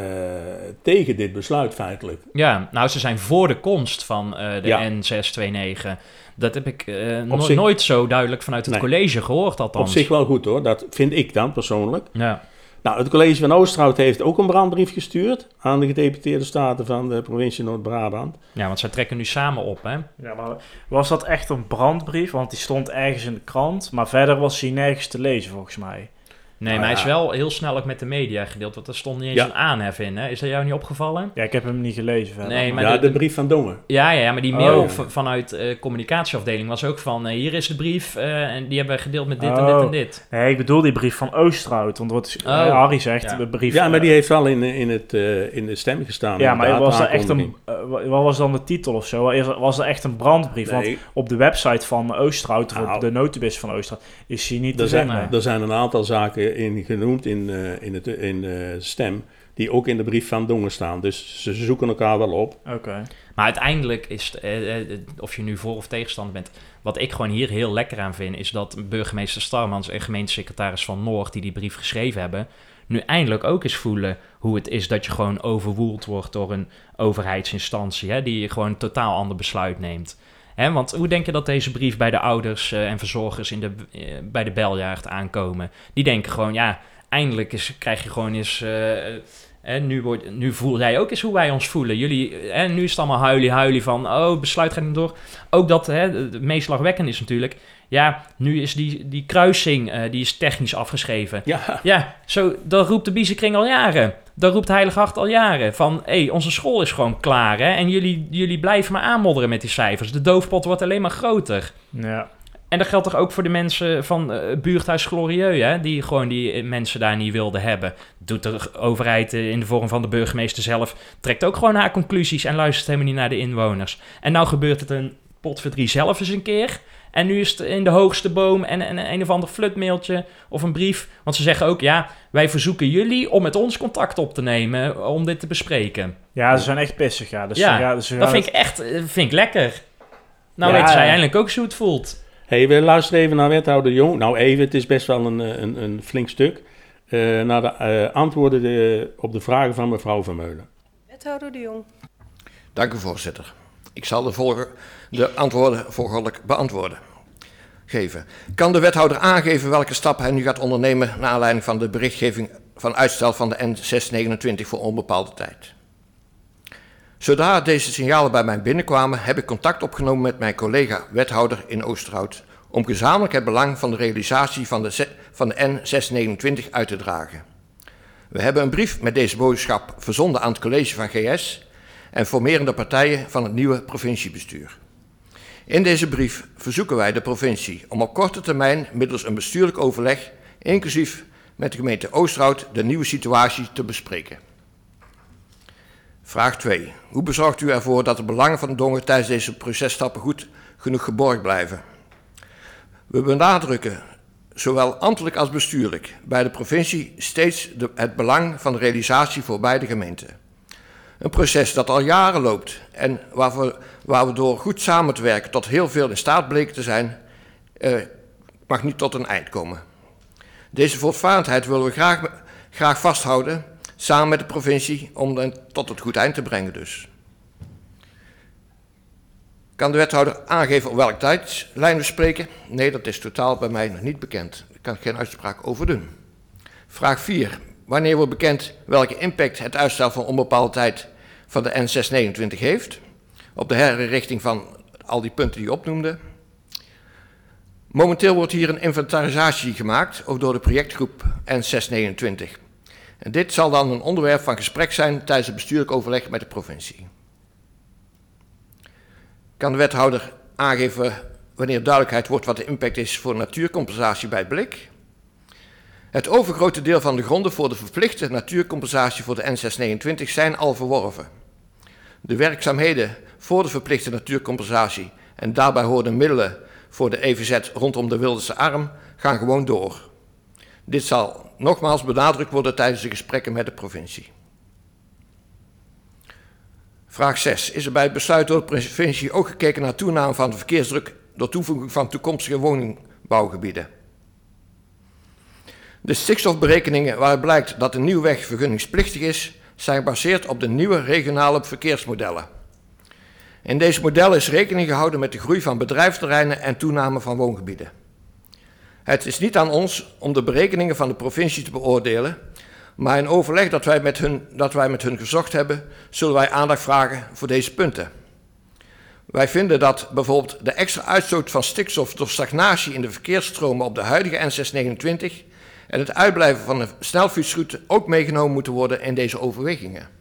tegen dit besluit feitelijk. Ja, nou, ze zijn voor de komst van eh, de Ja. N629. Dat heb ik no- zich- nooit zo duidelijk vanuit het Nee. college gehoord, Op althans. zich wel goed hoor, dat vind ik dan persoonlijk. Ja. Nou, het college van Oosterhout heeft ook een brandbrief gestuurd aan de gedeputeerde staten van de provincie Noord-Brabant. ja, want zij trekken nu samen op, hè? Ja, maar was dat echt een brandbrief? Want die stond ergens in de krant, maar verder was hij nergens te lezen volgens mij. Nee, Nou maar hij is wel heel snel ook met de media gedeeld, want er stond niet eens Ja. een aanhef in, hè? Is dat jou niet opgevallen? Ja, ik heb hem niet gelezen verder. Nee, maar ja, de- de, brief van Dongen. Ja, ja, ja, maar die Oh. mail v- vanuit eh communicatieafdeling was ook van... eh, hier is de brief eh, en die hebben we gedeeld met dit en dit en Oh. dit. Nee, ik bedoel die brief van Oosterhout. Want wat Oh. Harry zegt, Ja. de brief... Ja, maar die heeft wel in, in, het, eh, in de stem gestaan. Ja, maar was dat echt een... wat was dan de titel of zo? Was dat echt een brandbrief? Want op de website van Oosterhout, of Nou. op de notibus van Oosterhout, is hij niet te er zijn, er zijn een aantal zaken in genoemd in, eh, in, het, in de stem die ook in de brief van Dongen staan. Dus ze zoeken elkaar wel op. Oké. Maar uiteindelijk is, het, eh, eh, of je nu voor of tegenstander bent... Wat ik gewoon hier heel lekker aan vind... is dat burgemeester Starmans en gemeentesecretaris van Noord... die die brief geschreven hebben... nu eindelijk ook eens voelen hoe het is dat je gewoon overwoeld wordt... door een overheidsinstantie... Hè, die gewoon een totaal ander besluit neemt. Hè, want hoe denk je dat deze brief bij de ouders eh, en verzorgers... In de, eh, bij de beljaard aankomen? Die denken gewoon, ja, eindelijk is, krijg je gewoon eens... eh, en nu, wordt, nu voel jij ook eens hoe wij ons voelen. Jullie, en nu is het allemaal huilie huilie van, oh, besluit gaat niet door. Ook dat, hè, het meest is natuurlijk, ja, nu is die, die kruising, eh, die is technisch afgeschreven. Ja, Ja, zo, dat roept de Biezenkring al jaren. Dat roept Heilig Hart al jaren. Van, hé, hey, onze school is gewoon klaar, hè. En jullie, jullie blijven maar aanmodderen met die cijfers. De doofpot wordt alleen maar groter. Ja. En dat geldt toch ook voor de mensen van eh buurthuis Glorieux, hè? Die gewoon die eh, mensen daar niet wilden hebben. Doet de overheid in de vorm van de burgemeester zelf, trekt ook gewoon haar conclusies en luistert helemaal niet naar de inwoners. En nou gebeurt het een potverdrie zelf eens een keer. En nu is het in de hoogste boom en, en een of ander flutmailtje of een brief. Want ze zeggen ook, ja, wij verzoeken jullie om met ons contact op te nemen om dit te bespreken. ja, ze zijn echt pissig, ja. Dus Ja, ze gaan- ze Dat vind ik echt eh, vind ik lekker. Nou Ja, weten zij ja. eindelijk ook zo het voelt. hey, we luisteren even naar wethouder Jong. Nou even, het is best wel een, eh, een, een flink stuk. Eh, naar de eh, antwoorden de- op de vragen van mevrouw Vermeulen. Wethouder de Jong. Dank u, voorzitter. Ik zal de, volger, de antwoorden volgordelijk beantwoorden. Geven. Kan de wethouder aangeven welke stappen hij nu gaat ondernemen naar aanleiding van de berichtgeving van uitstel van de N629 voor onbepaalde tijd? Zodra deze signalen bij mij binnenkwamen, heb ik contact opgenomen met mijn collega wethouder in Oosterhout om gezamenlijk het belang van de realisatie van de, van de N629 uit te dragen. We hebben een brief met deze boodschap verzonden aan het college van GS en formerende partijen van het nieuwe provinciebestuur. In deze brief verzoeken wij de provincie om op korte termijn middels een bestuurlijk overleg, inclusief met de gemeente Oosterhout, de nieuwe situatie te bespreken. Vraag 2. Hoe bezorgt u ervoor dat de belangen van de Dongen tijdens deze processtappen goed genoeg geborgd blijven? We benadrukken, zowel ambtelijk als bestuurlijk, bij de provincie steeds het belang van de realisatie voor beide gemeenten. Een proces dat al jaren loopt en waarvoor, waar we door goed samen te werken tot heel veel in staat bleken te zijn, eh, mag niet tot een eind komen. Deze voortvarendheid willen we graag, graag vasthouden, samen met de provincie, om dan tot het goed eind te brengen dus. Kan de wethouder aangeven op welke tijdslijn we spreken? Nee, dat is totaal bij mij nog niet bekend. Daar kan ik geen uitspraak over doen. Vraag 4. Wanneer wordt bekend welke impact het uitstel van onbepaalde tijd van de N629 heeft? Op de herinrichting van al die punten die je opnoemde. Momenteel wordt hier een inventarisatie gemaakt, ook door de projectgroep N629. En dit zal dan een onderwerp van gesprek zijn tijdens het bestuurlijk overleg met de provincie. Kan de wethouder aangeven wanneer duidelijkheid wordt wat de impact is voor natuurcompensatie bij blik? Het overgrote deel van de gronden voor de verplichte natuurcompensatie voor de N629 zijn al verworven. De werkzaamheden voor de verplichte natuurcompensatie en daarbij horende middelen voor de EVZ rondom de Wilderse Arm gaan gewoon door. Dit zal nogmaals benadrukt worden tijdens de gesprekken met de provincie. Vraag 6. Is er bij het besluit door de provincie ook gekeken naar toename van de verkeersdruk door toevoeging van toekomstige woningbouwgebieden? De stikstofberekeningen waaruit blijkt dat een nieuwe weg vergunningsplichtig is, zijn gebaseerd op de nieuwe regionale verkeersmodellen. In deze modellen is rekening gehouden met de groei van bedrijfsterreinen en toename van woongebieden. Het is niet aan ons om de berekeningen van de provincie te beoordelen, maar in overleg dat wij met hun, dat wij met hun gezocht hebben, zullen wij aandacht vragen voor deze punten. Wij vinden dat bijvoorbeeld de extra uitstoot van stikstof door stagnatie in de verkeersstromen op de huidige N629 en het uitblijven van de snelfietsroute ook meegenomen moeten worden in deze overwegingen.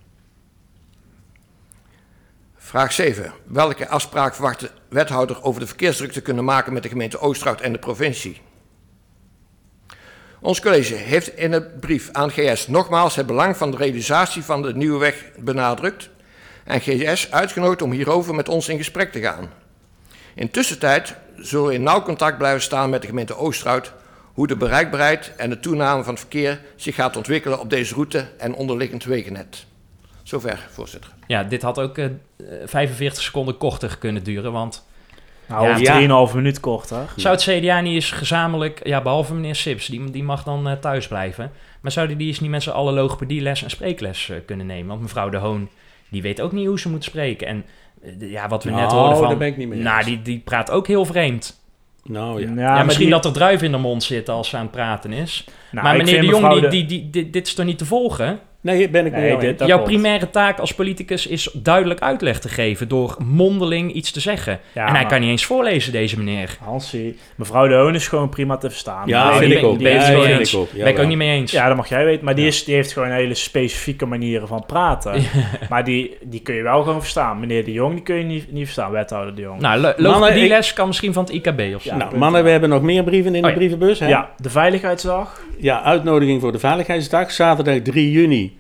Vraag 7. Welke afspraak verwacht de wethouder over de verkeersdrukte kunnen maken met de gemeente Oosterhout en de provincie? Ons college heeft in het brief aan GS nogmaals het belang van de realisatie van de nieuwe weg benadrukt en GS uitgenodigd om hierover met ons in gesprek te gaan. Intussen zullen we in nauw contact blijven staan met de gemeente Oosterhout hoe de bereikbaarheid en de toename van het verkeer zich gaat ontwikkelen op deze route en onderliggend wegennet. Zover, voorzitter. Ja, dit had ook uh, 45 seconden korter kunnen duren, want... Nou, ja, 3,5 minuut korter. Zou het CDA niet eens gezamenlijk, ja, behalve meneer Sips, die, die mag dan uh, thuis blijven. Maar zouden die eens niet met z'n allen logopedieles en spreekles uh, kunnen nemen? Want mevrouw De Hoon, die weet ook niet hoe ze moet spreken. En ja, wat we net nou, hoorden van... daar ben ik niet mee Nou, die, die praat ook heel vreemd. Nou ja. Ja, maar misschien die- dat er druif in de mond zit als ze aan het praten is. Nou, maar ik meneer de vind Jong, mevrouw die, de- die, dit is toch niet te volgen? Nee, ben ik Nee, dit- Jouw primaire taak als politicus is duidelijk uitleg te geven door mondeling iets te zeggen. Ja, en hij maar- kan niet eens voorlezen, deze meneer. Hansie, mevrouw De Hoon is gewoon prima te verstaan. Ja, vind die ik ben- ook. die ben Ja, ik ook. ben ik ook Jawel. niet mee eens. Ja, dat mag jij weten. Maar die, Ja. is, die heeft gewoon hele specifieke manieren van praten. Maar die, die kun je wel gewoon verstaan. Meneer De Jong, die kun je niet, niet verstaan. Wethouder De Jong. Nou, Mannen, logopedieles kan misschien van het IKB of zo. Ja. nou, mannen, we hebben nog meer brieven in Oh de ja. brievenbus. Hè? ja, de Veiligheidsdag. Ja, uitnodiging voor de Veiligheidsdag. Zaterdag 3 juni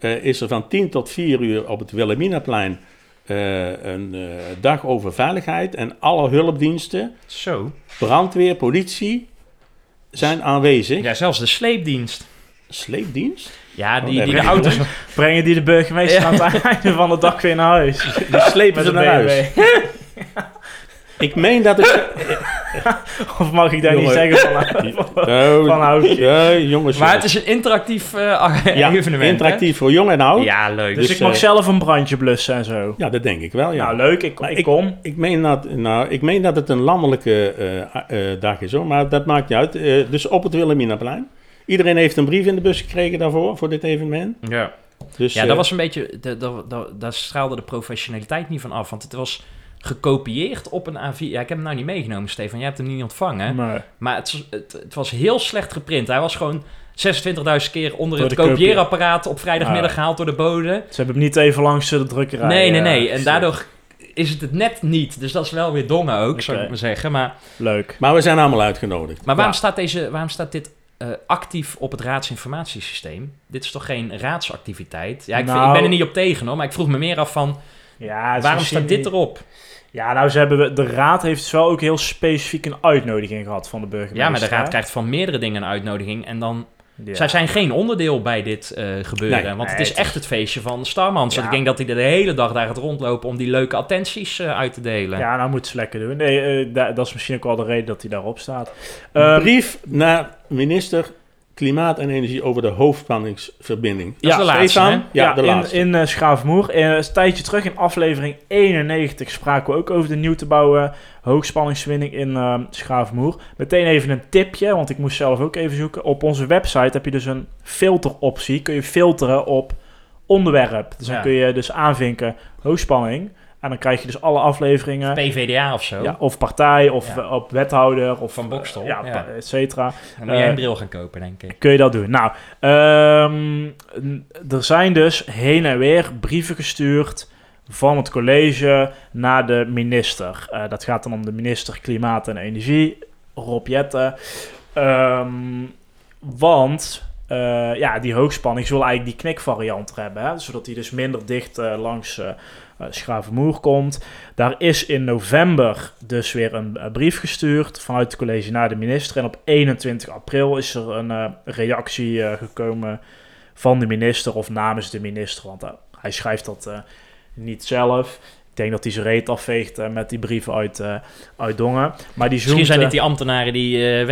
eh, is er van 10 tot 4 uur op het Wilhelminaplein eh, een eh, dag over veiligheid. En alle hulpdiensten, Zo. brandweer, politie zijn aanwezig. Ja, zelfs de sleepdienst. Sleepdienst? Ja, Oh, die, die de auto's... Brengen die de burgemeester Ja. aan het einde van de dag weer naar huis. Die slepen ze naar een huis. Ik meen dat het... Of mag ik daar niet zeggen van, van, Oh, van ja, jongens. Maar het is een interactief eh, ja, evenement, hè? interactief voor jong en oud. Ja, leuk. Dus, Dus, ik mag eh, zelf een brandje blussen en zo. Ja, dat denk ik wel, ja. Nou, leuk. Ik, ik kom. Ik meen dat, nou, ik meen dat het een landelijke eh, dag is, hoor, maar dat maakt niet uit. Dus op het Wilhelminaplein. Iedereen heeft een brief in de bus gekregen daarvoor, voor dit evenement. Ja. Dus, Ja, dat was een beetje, da- da- da- daar straalde de professionaliteit niet van af. Want het was gekopieerd op een A4. Ja, ik heb hem nou niet meegenomen, Stefan. Jij hebt hem niet ontvangen. Maar, Maar het, het, het was heel slecht geprint. Hij was gewoon 26.000 keer onder Door het kopieerapparaat op vrijdagmiddag Ah. gehaald door de bode. ze hebben hem niet even langs de drukkerij. Nee, nee, eh, nee. En daardoor is het het net niet. Dus dat is wel weer dongen ook, zou ik maar zeggen. Maar, Leuk. Maar we zijn allemaal uitgenodigd. maar waarom, Ja. staat deze, waarom staat dit eh, actief op het raadsinformatiesysteem? Dit is toch geen raadsactiviteit? Ja, ik, vind- Nou. ik ben er niet op tegen hoor, maar ik vroeg me meer af van... Ja, waarom staat dit erop? Ja, nou, ze hebben, de raad heeft wel ook heel specifiek een uitnodiging gehad van de burgemeester. Ja, maar de raad krijgt van meerdere dingen een uitnodiging. En dan... Ja. Zij zijn geen onderdeel bij dit eh, gebeuren. Nee. want het is het echt het feestje van Starmans. Ja. Ik denk dat hij de hele dag daar gaat rondlopen om die leuke attenties eh, uit te delen. Ja, nou moet ze lekker doen. Nee, eh, da- dat is misschien ook wel de reden dat hij daarop staat. Ehm, brief naar minister Klimaat en Energie over de hoofdspanningsverbinding. Dat is de laatste, Stefan? hè? Ja, de in, laatste. in eh, Schaafmoer. Eh, een tijdje terug in aflevering 91 spraken we ook over de nieuw te bouwen hoogspanningswinning in eh Schaafmoer. Meteen even een tipje, want ik moest zelf ook even zoeken. Op onze website heb je dus een filteroptie. Kun je filteren op onderwerp. Dus Ja. dan kun je dus aanvinken hoogspanning. En dan krijg je dus alle afleveringen. PVDA of zo. Ja, of partij, of Ja. eh, op wethouder, of Van Bokstel, eh, ja, et cetera. Dan moet jij Eh, een bril gaan kopen, denk ik. Kun je dat doen? Nou, ehm, er zijn dus heen en weer brieven gestuurd van het college naar de minister. Eh, dat gaat dan om de minister Klimaat en Energie, Rob Jetten. Ehm, want eh, ja, die hoogspanning wil eigenlijk die knikvariant hebben, hè, zodat die dus minder dicht eh, langs eh eh, Schravenmoer komt. Daar is in november dus weer een eh, brief gestuurd vanuit het college naar de minister. En op 21 april is er een eh, reactie eh, gekomen van de minister of namens de minister. Want eh, hij schrijft dat eh, niet zelf. Ik denk dat hij zijn reet afveegt eh, met die brieven uit, eh, uit Dongen. Maar die Misschien zijn eh, dit die ambtenaren die eh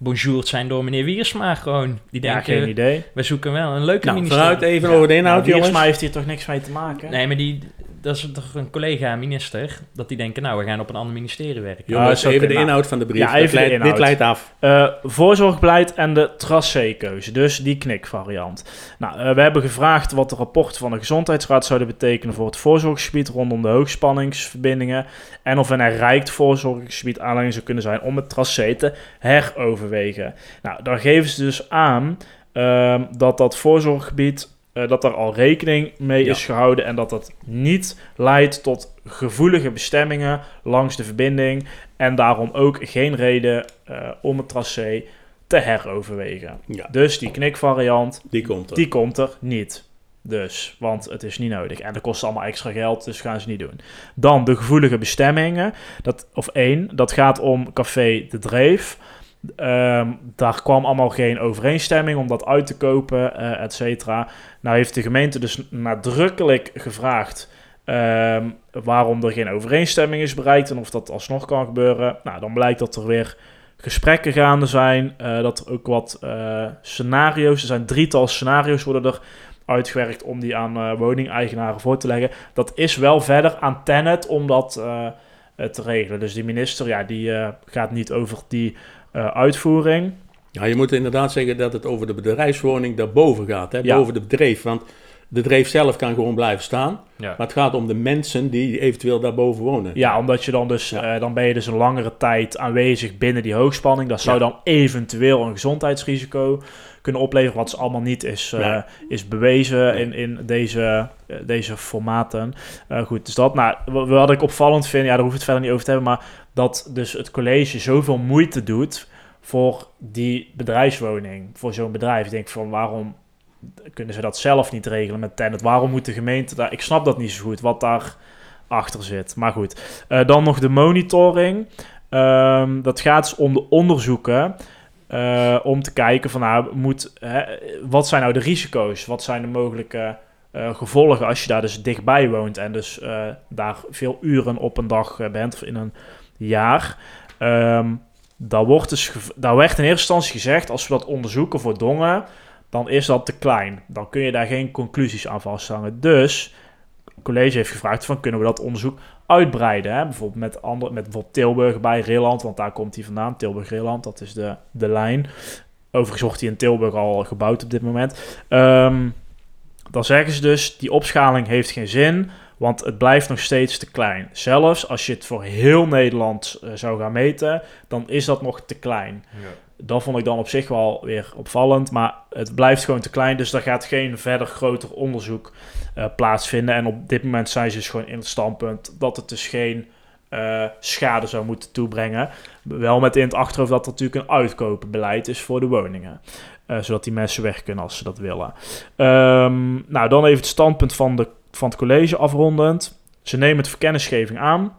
weggebonjourd zijn door meneer Wiersma gewoon. Die Ja, denken, geen idee. we zoeken wel een leuke Nou, vooruit even Ja, over de inhoud, nou, jongens. Wiersma heeft hier toch niks mee te maken? Nee, maar die, dat is toch een collega-minister, dat die denken, nou, we gaan op een ander ministerie werken. Jongens, even de inhoud van de brief. Ja, Dit even de leidt- inhoud. Dit leidt af. Eh, voorzorgbeleid en de tracé-keuze, dus die knikvariant. Nou, eh, we hebben gevraagd wat de rapporten van de Gezondheidsraad zouden betekenen voor het voorzorgsgebied rondom de hoogspanningsverbindingen en of een herrijkt voorzorgsgebied aanleiding zou kunnen zijn om het tracé te heroverwegen. Nou, daar geven ze dus aan ehm, dat dat voorzorggebied, eh, dat daar al rekening mee Ja. is gehouden en dat dat niet leidt tot gevoelige bestemmingen langs de verbinding en daarom ook geen reden eh, om het tracé te heroverwegen. Ja, Dus die knikvariant, die komt er. die komt er niet. Dus, want het is niet nodig. En dat kost allemaal extra geld, dus gaan ze niet doen. Dan de gevoelige bestemmingen. Dat, of één, dat gaat om Café De Dreef. Ehm, daar kwam allemaal geen overeenstemming om dat uit te kopen, eh et cetera. Nou heeft de gemeente dus nadrukkelijk gevraagd ehm, waarom er geen overeenstemming is bereikt en of dat alsnog kan gebeuren. Nou, dan blijkt dat er weer gesprekken gaande zijn, eh, dat er ook wat eh, scenario's, er zijn drietal scenario's worden er uitgewerkt om die aan woningeigenaren voor te leggen. Dat is wel verder aan Tenet om dat te regelen. Dus die minister, ja, die gaat niet over die eh, uitvoering. Ja, je moet inderdaad zeggen dat het over de bedrijfswoning daarboven gaat. Hè? Ja. Boven de bedrijf. Want de bedrijf zelf kan gewoon blijven staan. Ja. Maar het gaat om de mensen die eventueel daarboven wonen. Ja, omdat je dan dus, Ja. eh, dan ben je dus een langere tijd aanwezig binnen die hoogspanning. Dat zou Ja. dan eventueel een gezondheidsrisico kunnen opleveren, wat dus allemaal niet is, eh, Nee. is bewezen Nee. in, in deze, deze formaten. Goed, dus dat, nou, wa- wat ik opvallend vind, ja, daar hoef ik het verder niet over te hebben, maar dat dus het college zoveel moeite doet voor die bedrijfswoning, voor zo'n bedrijf. Ik denk van, waarom kunnen ze dat zelf niet regelen met tenant? Waarom moet de gemeente daar... Ik snap dat niet zo goed, wat daar achter zit. Maar goed, Eh, dan nog de monitoring. Ehm, dat gaat dus om de onderzoeken. eh, om te kijken van, nou, moet, hè, wat zijn nou de risico's? Wat zijn de mogelijke eh, gevolgen als je daar dus dichtbij woont... en dus daar veel uren op een dag bent of in een jaar... Ehm, daar, wordt dus daar werd in eerste instantie gezegd, als we dat onderzoeken voor Dongen, dan is dat te klein. Dan kun je daar geen conclusies aan vasthangen. Dus het college heeft gevraagd van kunnen we dat onderzoek uitbreiden. Hè? Bijvoorbeeld met, andere, met bijvoorbeeld Tilburg bij Rilland, want daar komt hij vandaan. Tilburg-Rilland, dat is de, de lijn. Overigens wordt die in Tilburg al gebouwd op dit moment. Ehm, dan zeggen ze dus, die opschaling heeft geen zin, want het blijft nog steeds te klein. Zelfs als je het voor heel Nederland eh, zou gaan meten, dan is dat nog te klein. Dat vond ik dan op zich wel weer opvallend, maar het blijft gewoon te klein, dus daar gaat geen verder groter onderzoek eh, plaatsvinden. En op dit moment zijn ze dus gewoon in het standpunt dat het dus geen eh, schade zou moeten toebrengen. Wel met in het achterhoofd dat er natuurlijk een uitkopenbeleid is voor de woningen. Zodat die mensen weg kunnen als ze dat willen. Ehm, nou, dan even het standpunt van, de, van het college afrondend. Ze nemen het voor kennisgeving aan.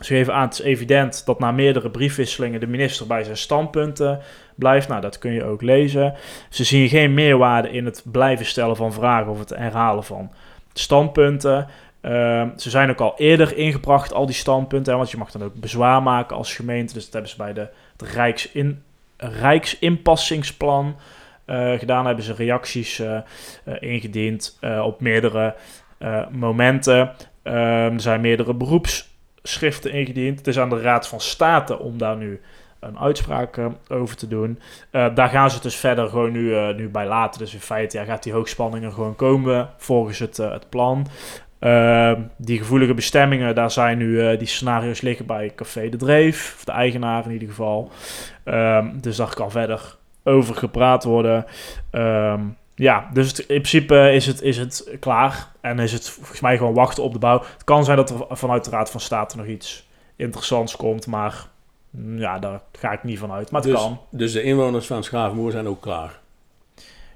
Ze geven aan, het is evident dat na meerdere briefwisselingen de minister bij zijn standpunten blijft. Nou, dat kun je ook lezen. Ze zien geen meerwaarde in het blijven stellen van vragen of het herhalen van standpunten. Ehm, ze zijn ook al eerder ingebracht, al die standpunten. want je mag dan ook bezwaar maken als gemeente. Dus dat hebben ze bij de, het Rijksin, Rijksinpassingsplan eh, gedaan. Hebben ze reacties eh, eh, ingediend op meerdere momenten. Ehm, er zijn meerdere beroepsschriften ingediend. Het is aan de Raad van State om daar nu een uitspraak eh, over te doen. Eh, daar gaan ze het dus verder gewoon nu, eh, nu bij laten. Dus in feite ja, gaat die hoogspanning er gewoon komen volgens het, eh, het plan. Ehm, die gevoelige bestemmingen, daar zijn nu eh, die scenario's liggen bij Café de Dreef, of de eigenaar in ieder geval. Ehm, dus daar kan verder over gepraat worden. Ja, dus het- in principe is het, is het klaar en is het volgens mij gewoon wachten op de bouw. Het kan zijn dat er vanuit de Raad van State nog iets interessants komt, maar mm, ja, daar ga ik niet van uit. Maar het dus, kan. dus de inwoners van Schaafmoer zijn ook klaar.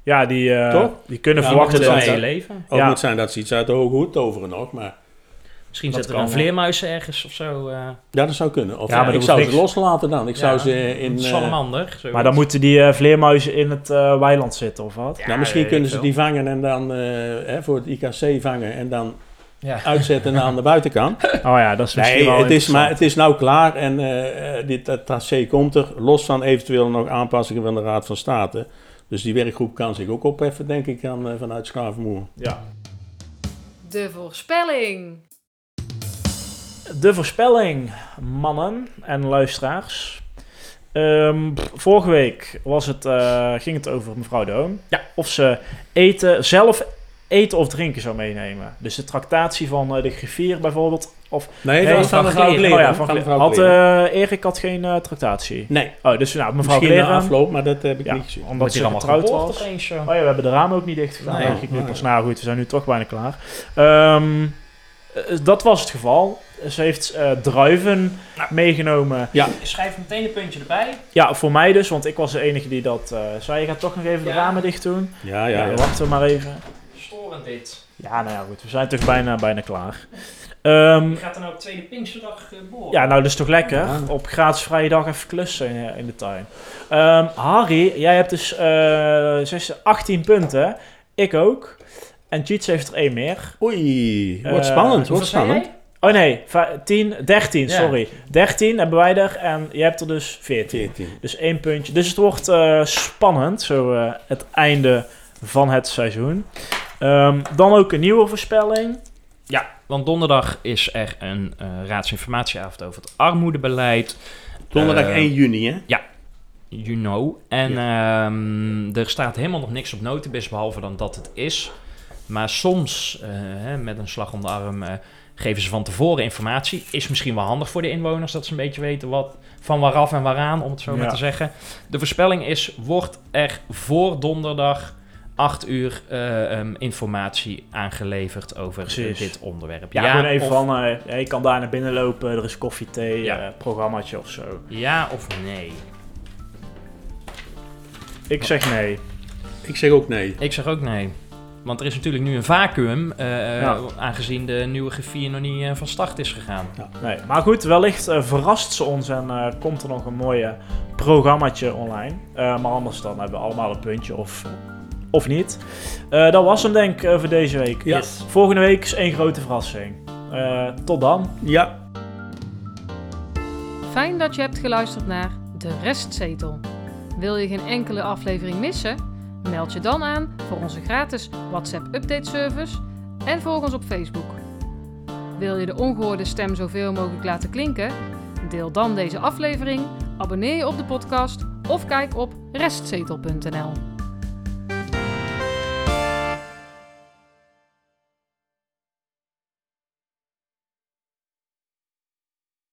Ja, die, eh, Toch? die kunnen Ja, verwachten dat... je leven. Ook Ja. moet zijn dat ze iets uit de hoge hoed toveren nog, maar Misschien Dat zit er wel. vleermuis ergens of zo. eh ja, dat zou kunnen. Of Ja, maar ik dat zou ze loslaten dan. Ik zou Ja, ze in... eh, salamander. Maar dan moeten die eh, vleermuizen in het eh, weiland zitten, of wat? nou, misschien kunnen ik ze die vangen en dan eh, hè, voor het IKC vangen en dan Ja. uitzetten aan de buitenkant. Oh ja, dat is misschien Nee, wel het is, maar, het is nou klaar en eh, eh, dit dat tracé komt er, los van eventueel nog aanpassingen van de Raad van State. Dus die werkgroep kan zich ook opheffen, denk ik, aan, eh, vanuit Schavenmoer. Ja. De voorspelling. De voorspelling, mannen en luisteraars. Ehm, pff, vorige week was het, eh, ging het over mevrouw De Hoon. Ja. Of ze eten, zelf eten of drinken zou meenemen. Dus de tractatie van eh, de griffier bijvoorbeeld. Of, Nee, Nee, dat was van mevrouw Kleren. Oh ja, van mevrouw had eh, Erik had geen eh, tractatie. nee, Oh, dus nou, mevrouw misschien Kleren. afloop, maar dat heb ik Ja. niet gezien. Omdat ze getrouwd was. opeens. Oh ja, we hebben de ramen ook niet dicht gedaan. Nee. ik nu pas. Nou goed, we zijn nu toch bijna klaar. Ehm, eh, dat was het geval. Ze heeft eh, druiven meegenomen. Schrijf meteen een puntje erbij. Ja, voor mij dus, want ik was de enige die dat eh, zei. Je gaat toch nog even de Ja. ramen dicht doen. Ja, Ja, ja, ja. wachten we maar even. Storend dit. Ja, nou ja, goed. We zijn toch bijna, bijna klaar. Ehm, Je gaat er nou op tweede Pinksterdag uh, boren. ja, nou, dat is toch lekker? Ja. Op gratis vrije dag even klussen in, in de tuin. Ehm, Harry, jij hebt dus eh, zes- 18 punten. Ik ook. En Cheats heeft er één meer. Oei, wordt spannend, wordt spannend. Oh nee, va- 10, 13, Ja. sorry. 13 hebben wij er en jij hebt er dus 14. 14. Dus één puntje. Dus het wordt eh, spannend, zo eh, het einde van het seizoen. Ehm, dan ook een nieuwe voorspelling. Want donderdag is er een eh, raadsinformatieavond over het armoedebeleid. Donderdag Eh, 1 juni, hè? You know. En ehm, er staat helemaal nog niks op notibis, behalve dan dat het is. Maar soms, eh, hè, met een slag om de arm, eh, geven ze van tevoren informatie. Is misschien wel handig voor de inwoners, dat ze een beetje weten wat van waaraf en waaraan, om het zo maar Ja. te zeggen. De voorspelling is, wordt er voor donderdag 8 uur eh, ehm, informatie aangeleverd over Precies. dit onderwerp. Ja, gewoon even of, van, eh, ja, je kan daar naar binnen lopen, er is koffie, thee, Ja. eh, programmaatje of zo. ja of nee? Ik zeg nee. Ik zeg ook nee. Ik zeg ook nee. Want er is natuurlijk nu een vacuüm, eh, Ja. aangezien de nieuwe griffier nog niet eh, van start is gegaan. nee. Maar goed, wellicht eh, verrast ze ons en eh, komt er nog een mooie programmaatje online. Eh, maar anders dan hebben we allemaal een puntje of, of niet. Eh, dat was hem denk ik eh, voor deze week. Ja. Volgende week is één grote verrassing. Eh, tot dan. Ja, Fijn dat je hebt geluisterd naar De Restzetel. Wil je geen enkele aflevering missen? Meld je dan aan voor onze gratis WhatsApp update service en volg ons op Facebook. Wil je de ongehoorde stem zoveel mogelijk laten klinken? Deel dan deze aflevering, abonneer je op de podcast of kijk op restzetel.nl.